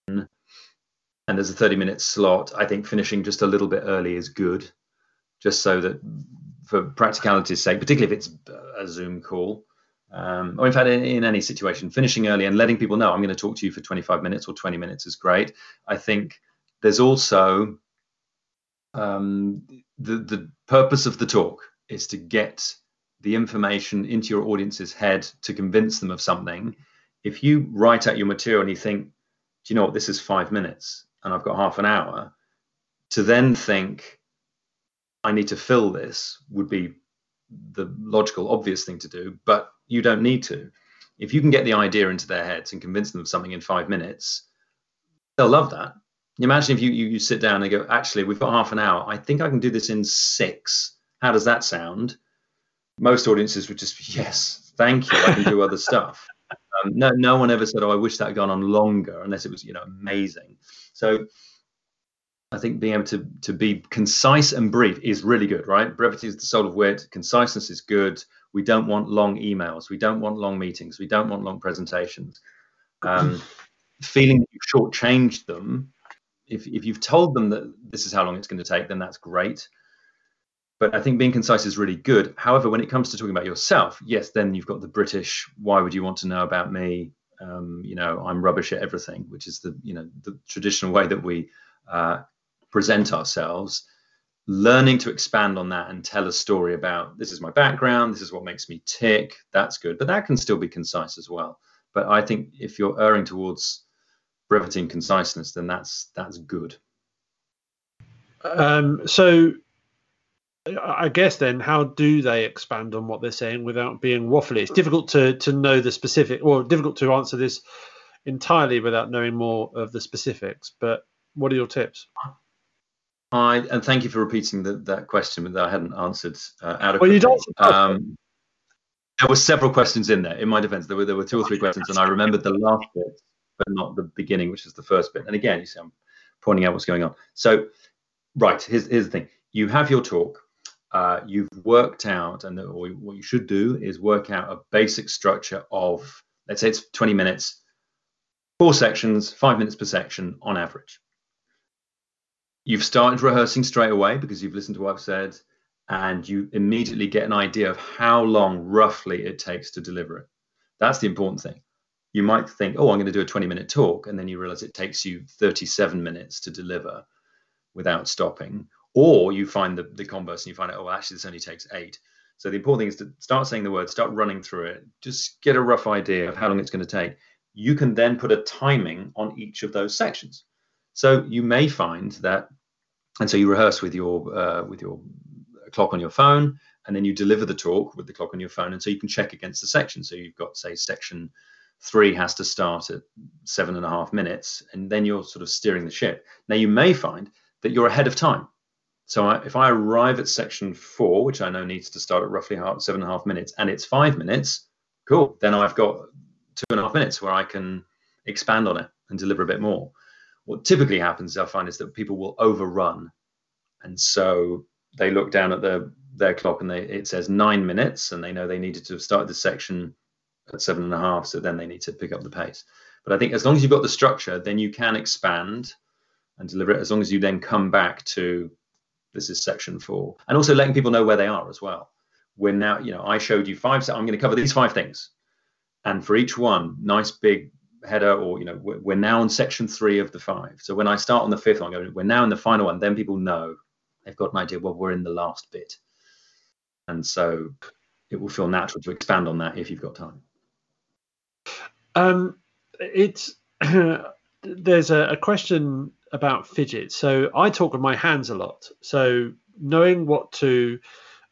and there's a 30 minute slot, I think finishing just a little bit early is good, just so that for practicality's sake, particularly if it's a Zoom call, um, or in fact, in, in, any situation, finishing early and letting people know I'm going to talk to you for 25 minutes or 20 minutes is great. I think there's also um, the the purpose of the talk is to get the information into your audience's head to convince them of something. If you write out your material and you think, do you know what, this is five minutes and I've got half an hour, to then think, I need to fill this would be the logical, obvious thing to do, but you don't need to. If you can get the idea into their heads and convince them of something in five minutes, they'll love that. Imagine if you, you, you sit down and go, actually, we've got half an hour. I think I can do this in six. How does that sound? Most audiences would just be, yes, thank you. I can do other stuff. <laughs> Um, no, no one ever said, oh, I wish that had gone on longer, unless it was, you know, amazing. So I think being able to to be concise and brief is really good, right? Brevity is the soul of wit. Conciseness is good. We don't want long emails. We don't want long meetings. We don't want long presentations. Um, <clears throat> feeling that you've shortchanged them. If if you've told them that this is how long it's going to take, then that's great. But I think being concise is really good. However, when it comes to talking about yourself, yes, then you've got the British. Why would you want to know about me? Um, you know, I'm rubbish at everything, which is the you know the traditional way that we uh, present ourselves, learning to expand on that and tell a story about this is my background, this is what makes me tick, that's good. But that can still be concise as well. But I think if you're erring towards brevity and conciseness, then that's that's good. Um, so I guess then, how do they expand on what they're saying without being waffly? It's difficult to to know the specific, or difficult to answer this entirely without knowing more of the specifics. But what are your tips? I and thank you for repeating the, that question that I hadn't answered uh, adequately. Well, you don't. Um, there were several questions in there. In my defence, there were there were two or three questions, and I remembered the last bit, but not the beginning, which is the first bit. And again, you see, I'm pointing out what's going on. So, right, here's here's the thing: you have your talk. Uh, you've worked out, and what you should do is work out a basic structure of, let's say it's 20 minutes, four sections, five minutes per section on average you've started rehearsing straight away because you've listened to what I've said, and you immediately get an idea of how long roughly it takes to deliver it. That's the important thing. You might think, oh, I'm going to do a 20 minute talk, and then you realize it takes you 37 minutes to deliver without stopping. Or you find the, the converse and you find out, oh, actually, this only takes eight. So the important thing is to start saying the word, start running through it, just get a rough idea of how long it's going to take. You can then put a timing on each of those sections. So you may find that, and so you rehearse with your uh, with your clock on your phone, and then you deliver the talk with the clock on your phone, and so you can check against the section. So you've got say section three has to start at seven and a half minutes, and then you're sort of steering the ship. Now you may find that you're ahead of time. So I, if I arrive at section four, which I know needs to start at roughly half, seven and a half minutes, and it's five minutes, cool. Then I've got two and a half minutes where I can expand on it and deliver a bit more. What typically happens, I find, is that people will overrun, and so they look down at their their clock and they it says nine minutes, and they know they needed to have started the section at seven and a half, so then they need to pick up the pace. But I think as long as you've got the structure, then you can expand and deliver it. As long as you then come back to this is section four, and also letting people know where they are as well. We're now, you know, I showed you five. So I'm going to cover these five things, and for each one, nice big header, or you know, we're, we're now on section three of the five. So when I start on the fifth one, going, we're now in the final one. Then people know they've got an idea. Well, we're in the last bit, and so it will feel natural to expand on that if you've got time. Um, it's <clears throat> there's a, a, question about fidget. So I talk with my hands a lot. So knowing what to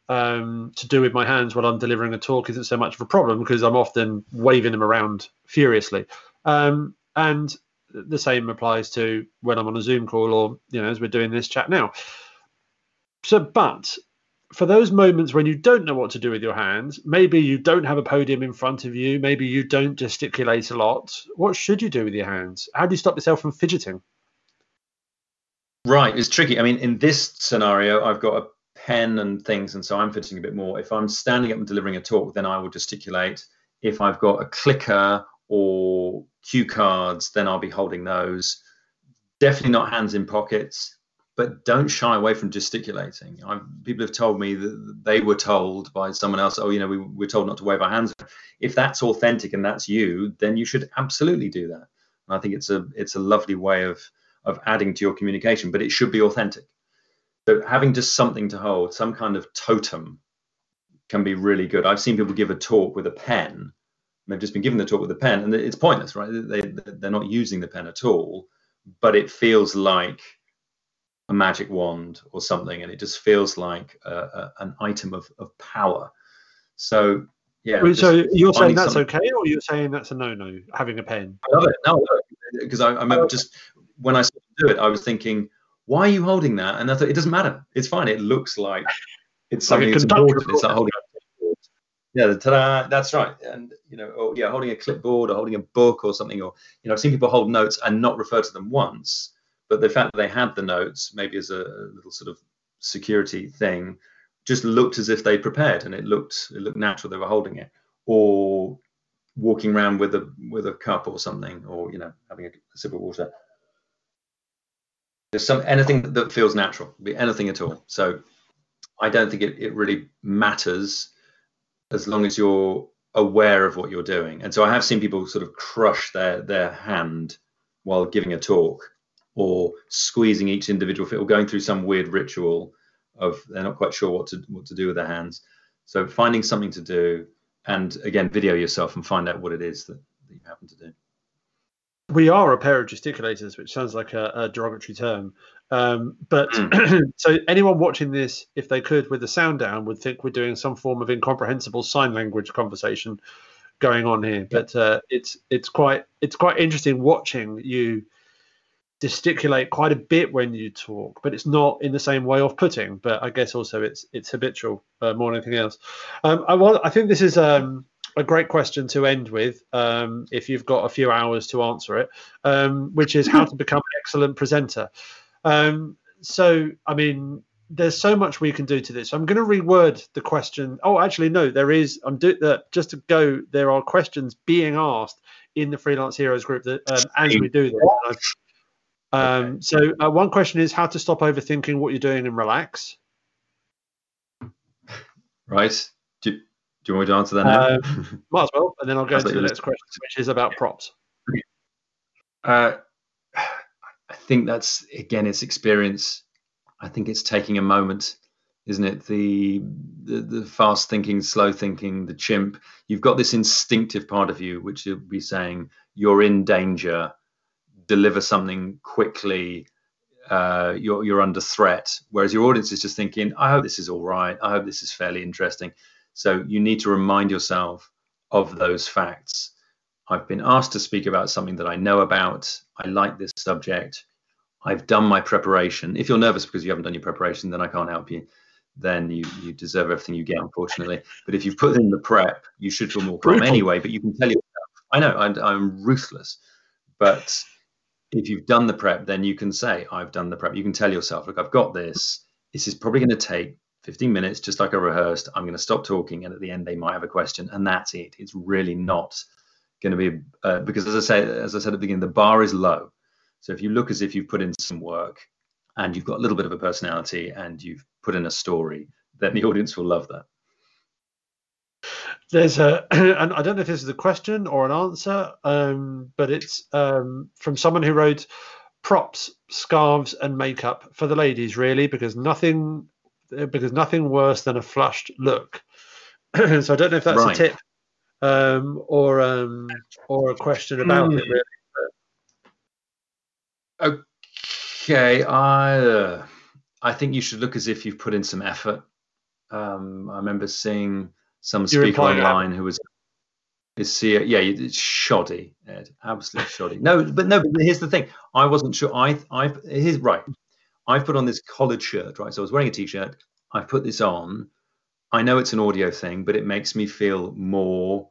um, to do with my hands while I'm delivering a talk isn't so much of a problem because I'm often waving them around furiously. Um, and the same applies to when I'm on a Zoom call or you know as we're doing this chat now. So, but for those moments when you don't know what to do with your hands, maybe you don't have a podium in front of you, maybe you don't gesticulate a lot. What should you do with your hands? How do you stop yourself from fidgeting? Right, it's tricky. I mean, in this scenario, I've got a pen and things, and so I'm fidgeting a bit more. If I'm standing up and delivering a talk, then I will gesticulate. If I've got a clicker or cue cards, then I'll be holding those. Definitely not hands in pockets but don't shy away from gesticulating. I've, people have told me that they were told by someone else, oh, you know, we, we're told not to wave our hands. If that's authentic and that's you, then you should absolutely do that. And I think it's a it's a lovely way of of adding to your communication, but it should be authentic. So having just something to hold, some kind of totem, can be really good. I've seen people give a talk with a pen. They've just been given the talk with a pen, and it's pointless, right? They they're not using the pen at all, but it feels like a magic wand or something, and it just feels like a, a, an item of, of power. So yeah. so you're saying that's something. okay, or you're saying that's a no-no having a pen? I love it. No, because I, I remember just when I saw them do it, I was thinking, why are you holding that? And I thought it doesn't matter. It's fine. It looks like <laughs> it's something like that's important. It's like holding. Yeah, ta-da, that's right. And you know, or yeah, holding a clipboard or holding a book or something, or you know, I've seen people hold notes and not refer to them once but the fact that they had the notes, maybe as a, little sort of security thing, just looked as if they prepared, and it looked it looked natural. They were holding it, or walking around with a with a cup or something, or you know, having a, a sip of water. There's some anything that feels natural, be anything at all. So I don't think it, it really matters as long as you're aware of what you're doing. And so I have seen people sort of crush their their hand while giving a talk or squeezing each individual or going through some weird ritual of they're not quite sure what to what to do with their hands. So finding something to do and again video yourself and find out what it is that, that you happen to do. We are a pair of gesticulators, which sounds like a, a derogatory term. Um, but mm. <clears throat> so anyone watching this, if they could, with the sound down, would think we're doing some form of incomprehensible sign language conversation going on here. But uh, it's it's quite it's quite interesting watching you gesticulate quite a bit when you talk, but it's not in the same way off-putting. But I guess also it's it's habitual uh, more than anything else. Um, I want I think this is um, a great question to end with, um, if you've got a few hours to answer it, um, which is how to <laughs> become an excellent presenter. Um, so I mean. There's so much we can do to this. I'm going to reword the question. Oh, actually, no. There is. I'm doing that uh, just to go. There are questions being asked in the Freelance Heroes group that um, as we do this. Um, so uh, one question is how to stop overthinking what you're doing and relax. Right? Do, you want me to answer that now? Um, might as well, and then I'll go <laughs> to the next question, which is about props. Uh, I think that's again, it's experience. I think it's taking a moment, isn't it? The, the the fast thinking, slow thinking, the chimp. You've got this instinctive part of you which will be saying you're in danger. Deliver something quickly. Uh, you're you're under threat. Whereas your audience is just thinking, I hope this is all right. I hope this is fairly interesting. So you need to remind yourself of those facts I've been asked to speak about something that I know about. I like this subject. I've done my preparation. If you're nervous because you haven't done your preparation, then I can't help you. Then you you deserve everything you get, unfortunately. But if you've put in the prep, you should feel more calm anyway. But you can tell yourself, I know I'm, I'm ruthless, but if you've done the prep, then you can say, I've done the prep. You can tell yourself, look, I've got this. This is probably going to take 15 minutes, just like I rehearsed. I'm going to stop talking, and at the end, they might have a question, and that's it. It's really not going to be uh, because, as I say, as I said at the beginning, the bar is low. So if you look as if you've put in some work and you've got a little bit of a personality and you've put in a story, then the <laughs> audience will love that. There's a, <clears throat> and I don't know if this is a question or an answer, um, but it's um, from someone who wrote props, scarves, and makeup for the ladies, really, because nothing, because nothing worse than a flushed look. <clears throat> so I don't know if that's Right. a tip um, or um, or a question about it. Hmm. Really. Okay, I uh, I think you should look as if you've put in some effort. Um, I remember seeing some You're speaker implying online who was is see yeah it's shoddy Ed absolutely shoddy no but no but here's the thing I wasn't sure I I here's right I've put on this collared shirt right? So I was wearing a t-shirt. I've put this on. I know it's an audio thing but it makes me feel more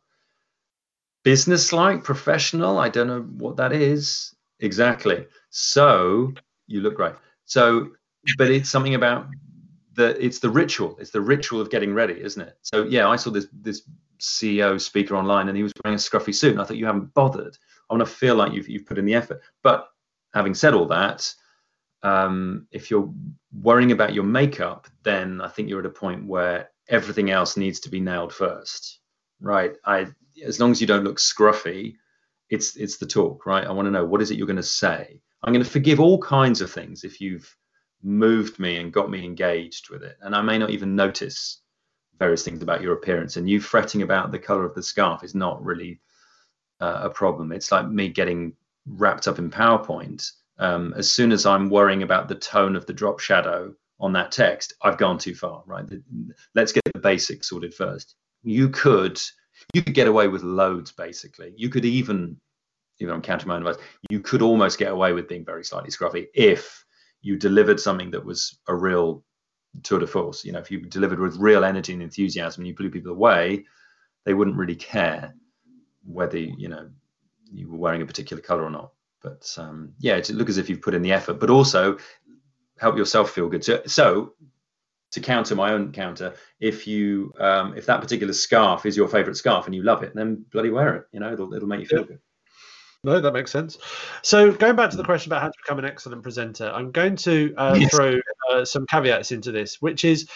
business-like professional. I don't know what that is exactly. So you look great. So but it's something about the it's the ritual. It's the ritual of getting ready isn't it? So yeah i saw this this ceo speaker online and he was wearing a scruffy suit and i thought you haven't bothered. I want to feel like you've, you've put in the effort. But having said all that um, if you're worrying about your makeup then i think you're at a point where everything else needs to be nailed first right i as long as you don't look scruffy it's it's the talk right i want to know what is it you're going to say i'm going to forgive all kinds of things if you've moved me and got me engaged with it. And I may not even notice various things about your appearance. And you fretting about the color of the scarf is not really uh, a problem. It's like me getting wrapped up in PowerPoint. Um, as soon as I'm worrying about the tone of the drop shadow on that text, I've gone too far, right? Let's get the basics sorted first. You could you could get away with loads basically. You could even even I'm counting my own advice, you could almost get away with being very slightly scruffy if you delivered something that was a real tour de force. You know, if you delivered with real energy and enthusiasm and you blew people away, they wouldn't really care whether you know you were wearing a particular color or not. But um, yeah, to look as if you've put in the effort, but also help yourself feel good. So, so to counter my own counter, if you um, if that particular scarf is your favorite scarf and you love it, then bloody wear it. You know, it'll it'll make you feel good. No, that makes sense. So, going back to the question about how to become an excellent presenter, I'm going to uh, Yes. throw uh, some caveats into this, which is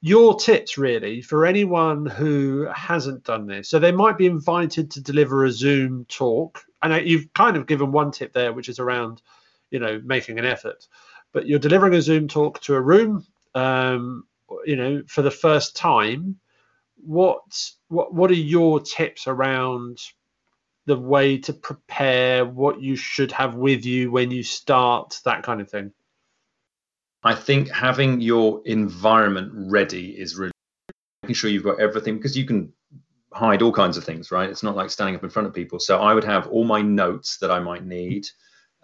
your tips really for anyone who hasn't done this. So, they might be invited to deliver a Zoom talk, and uh, you've kind of given one tip there, which is around, you know, making an effort. But you're delivering a Zoom talk to a room, um, you know, for the first time. What what what are your tips around the way to prepare what you should have with you when you start that kind of thing I think having your environment ready is really making sure you've got everything because you can hide all kinds of things, right? It's not like standing up in front of people. So I would have all my notes that I might need.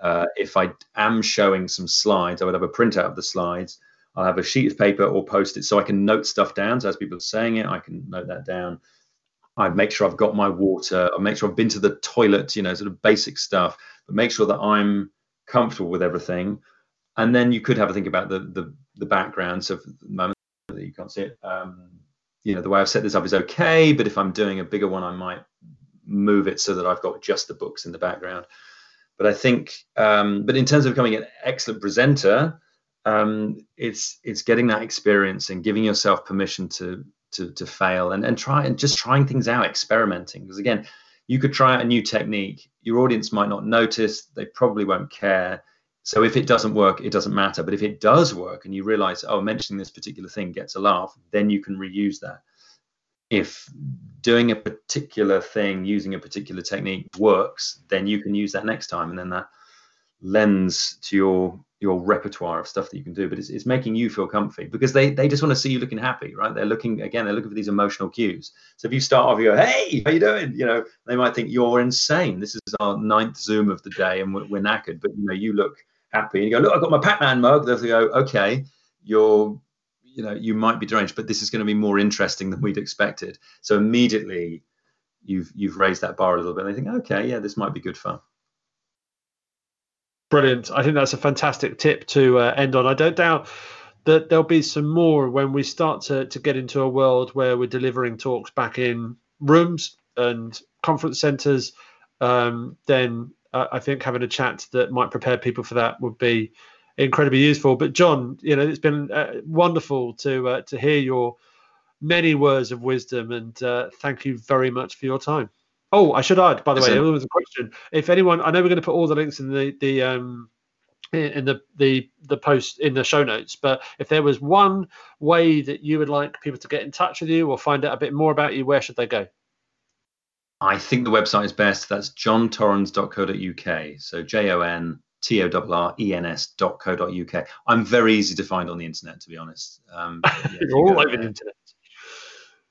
Uh, if I am showing some slides, I would have a printout of the slides. I'll have a sheet of paper or post it so I can note stuff down. So as people are saying it, I can note that down. I make sure I've got my water. I make sure I've been to the toilet, you know, sort of basic stuff, but make sure that I'm comfortable with everything and then you could have a think about the the, the background. So for the moment that you can't see it, um, you know, the way I've set this up is okay. But if I'm doing a bigger one, I might move it so that I've got just the books in the background. But I think, um, but in terms of becoming an excellent presenter, um, it's it's getting that experience and giving yourself permission to to, to fail and, and try and just trying things out, experimenting. Because again, you could try out a new technique. Your audience might not notice, they probably won't care. So if it doesn't work, it doesn't matter. But if it does work and you realize, oh, mentioning this particular thing gets a laugh, then you can reuse that. If doing a particular thing using a particular technique works, then you can use that next time. And then that lends to your your repertoire of stuff that you can do but it's, it's making you feel comfy because they they just want to see you looking happy right they're looking again they're looking for these emotional cues so if you start off you go hey how you doing you know they might think you're insane this is our ninth zoom of the day and we're, we're knackered but you know you look happy and you go look i've got my pac-man mug they'll go okay you're you know you might be deranged but this is going to be more interesting than we'd expected so immediately you've you've raised that bar a little bit and they think okay yeah this might be good fun Brilliant. I think that's a fantastic tip to uh, end on. I don't doubt that there'll be some more when we start to, to get into a world where we're delivering talks back in rooms and conference centers. Um, then uh, I think having a chat that might prepare people for that would be incredibly useful. But Jon, you know, it's been uh, wonderful to uh, to hear your many words of wisdom, and uh, thank you very much for your time. Oh, I should add, by the way, there was a question. If anyone, I know we're going to put all the links in the the um in the the the post in the show notes, but if there was one way that you would like people to get in touch with you or find out a bit more about you, where should they go? I think the website is best. That's jontorrens.co.uk. So J O N T O R R E N S.co.uk. I'm very easy to find on the internet, to be honest. Um, <laughs> yeah, all over the internet.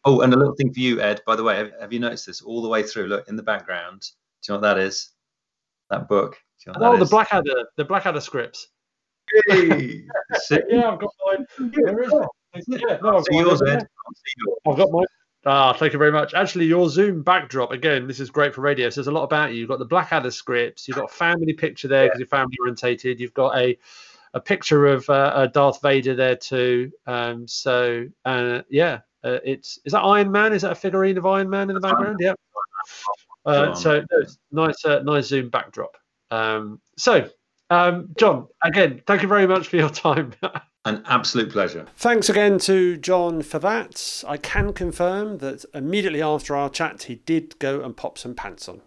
Oh, and a little thing for you, Ed. By the way, have, have, you noticed this all the way through? Look in the background. Do you know what that is? That book. You know oh, the is? Blackadder, the Blackadder scripts. Hey, <laughs> yeah, I've got mine. Where is it? Yeah, no, I've, got yours, Ed. I've got mine. Ah, thank you very much. Actually, your Zoom backdrop again. This is great for radio. So there's a lot about you. You've got the Blackadder scripts. You've got a family picture there because yeah. you're family orientated. You've got a a picture of uh, Darth Vader there too. Um, so uh, yeah, uh, it's is that Iron Man? Is that a figurine of Iron Man in the background? Yeah. Uh, so nice, uh, nice zoom backdrop. Um, so, um, Jon, again, thank you very much for your <laughs> time. An absolute pleasure. Thanks again to Jon for that. I can confirm that immediately after our chat, he did go and pop some pants on.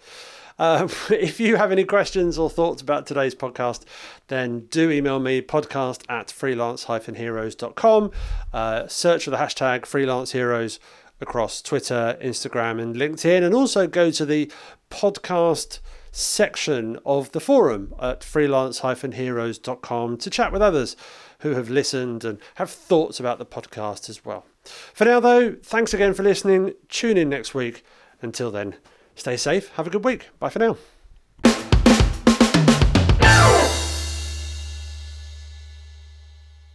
Um, <laughs> if you have any questions or thoughts about today's podcast, then do email me podcast at freelance-heroes.com. Uh, search for the hashtag freelance heroes across Twitter, Instagram, and LinkedIn, and also go to the podcast section of the forum at freelance-heroes.com to chat with others who have listened and have thoughts about the podcast as well. For now, though, thanks again for listening. Tune in next week. Until then, Stay safe. Have a good week. Bye for now.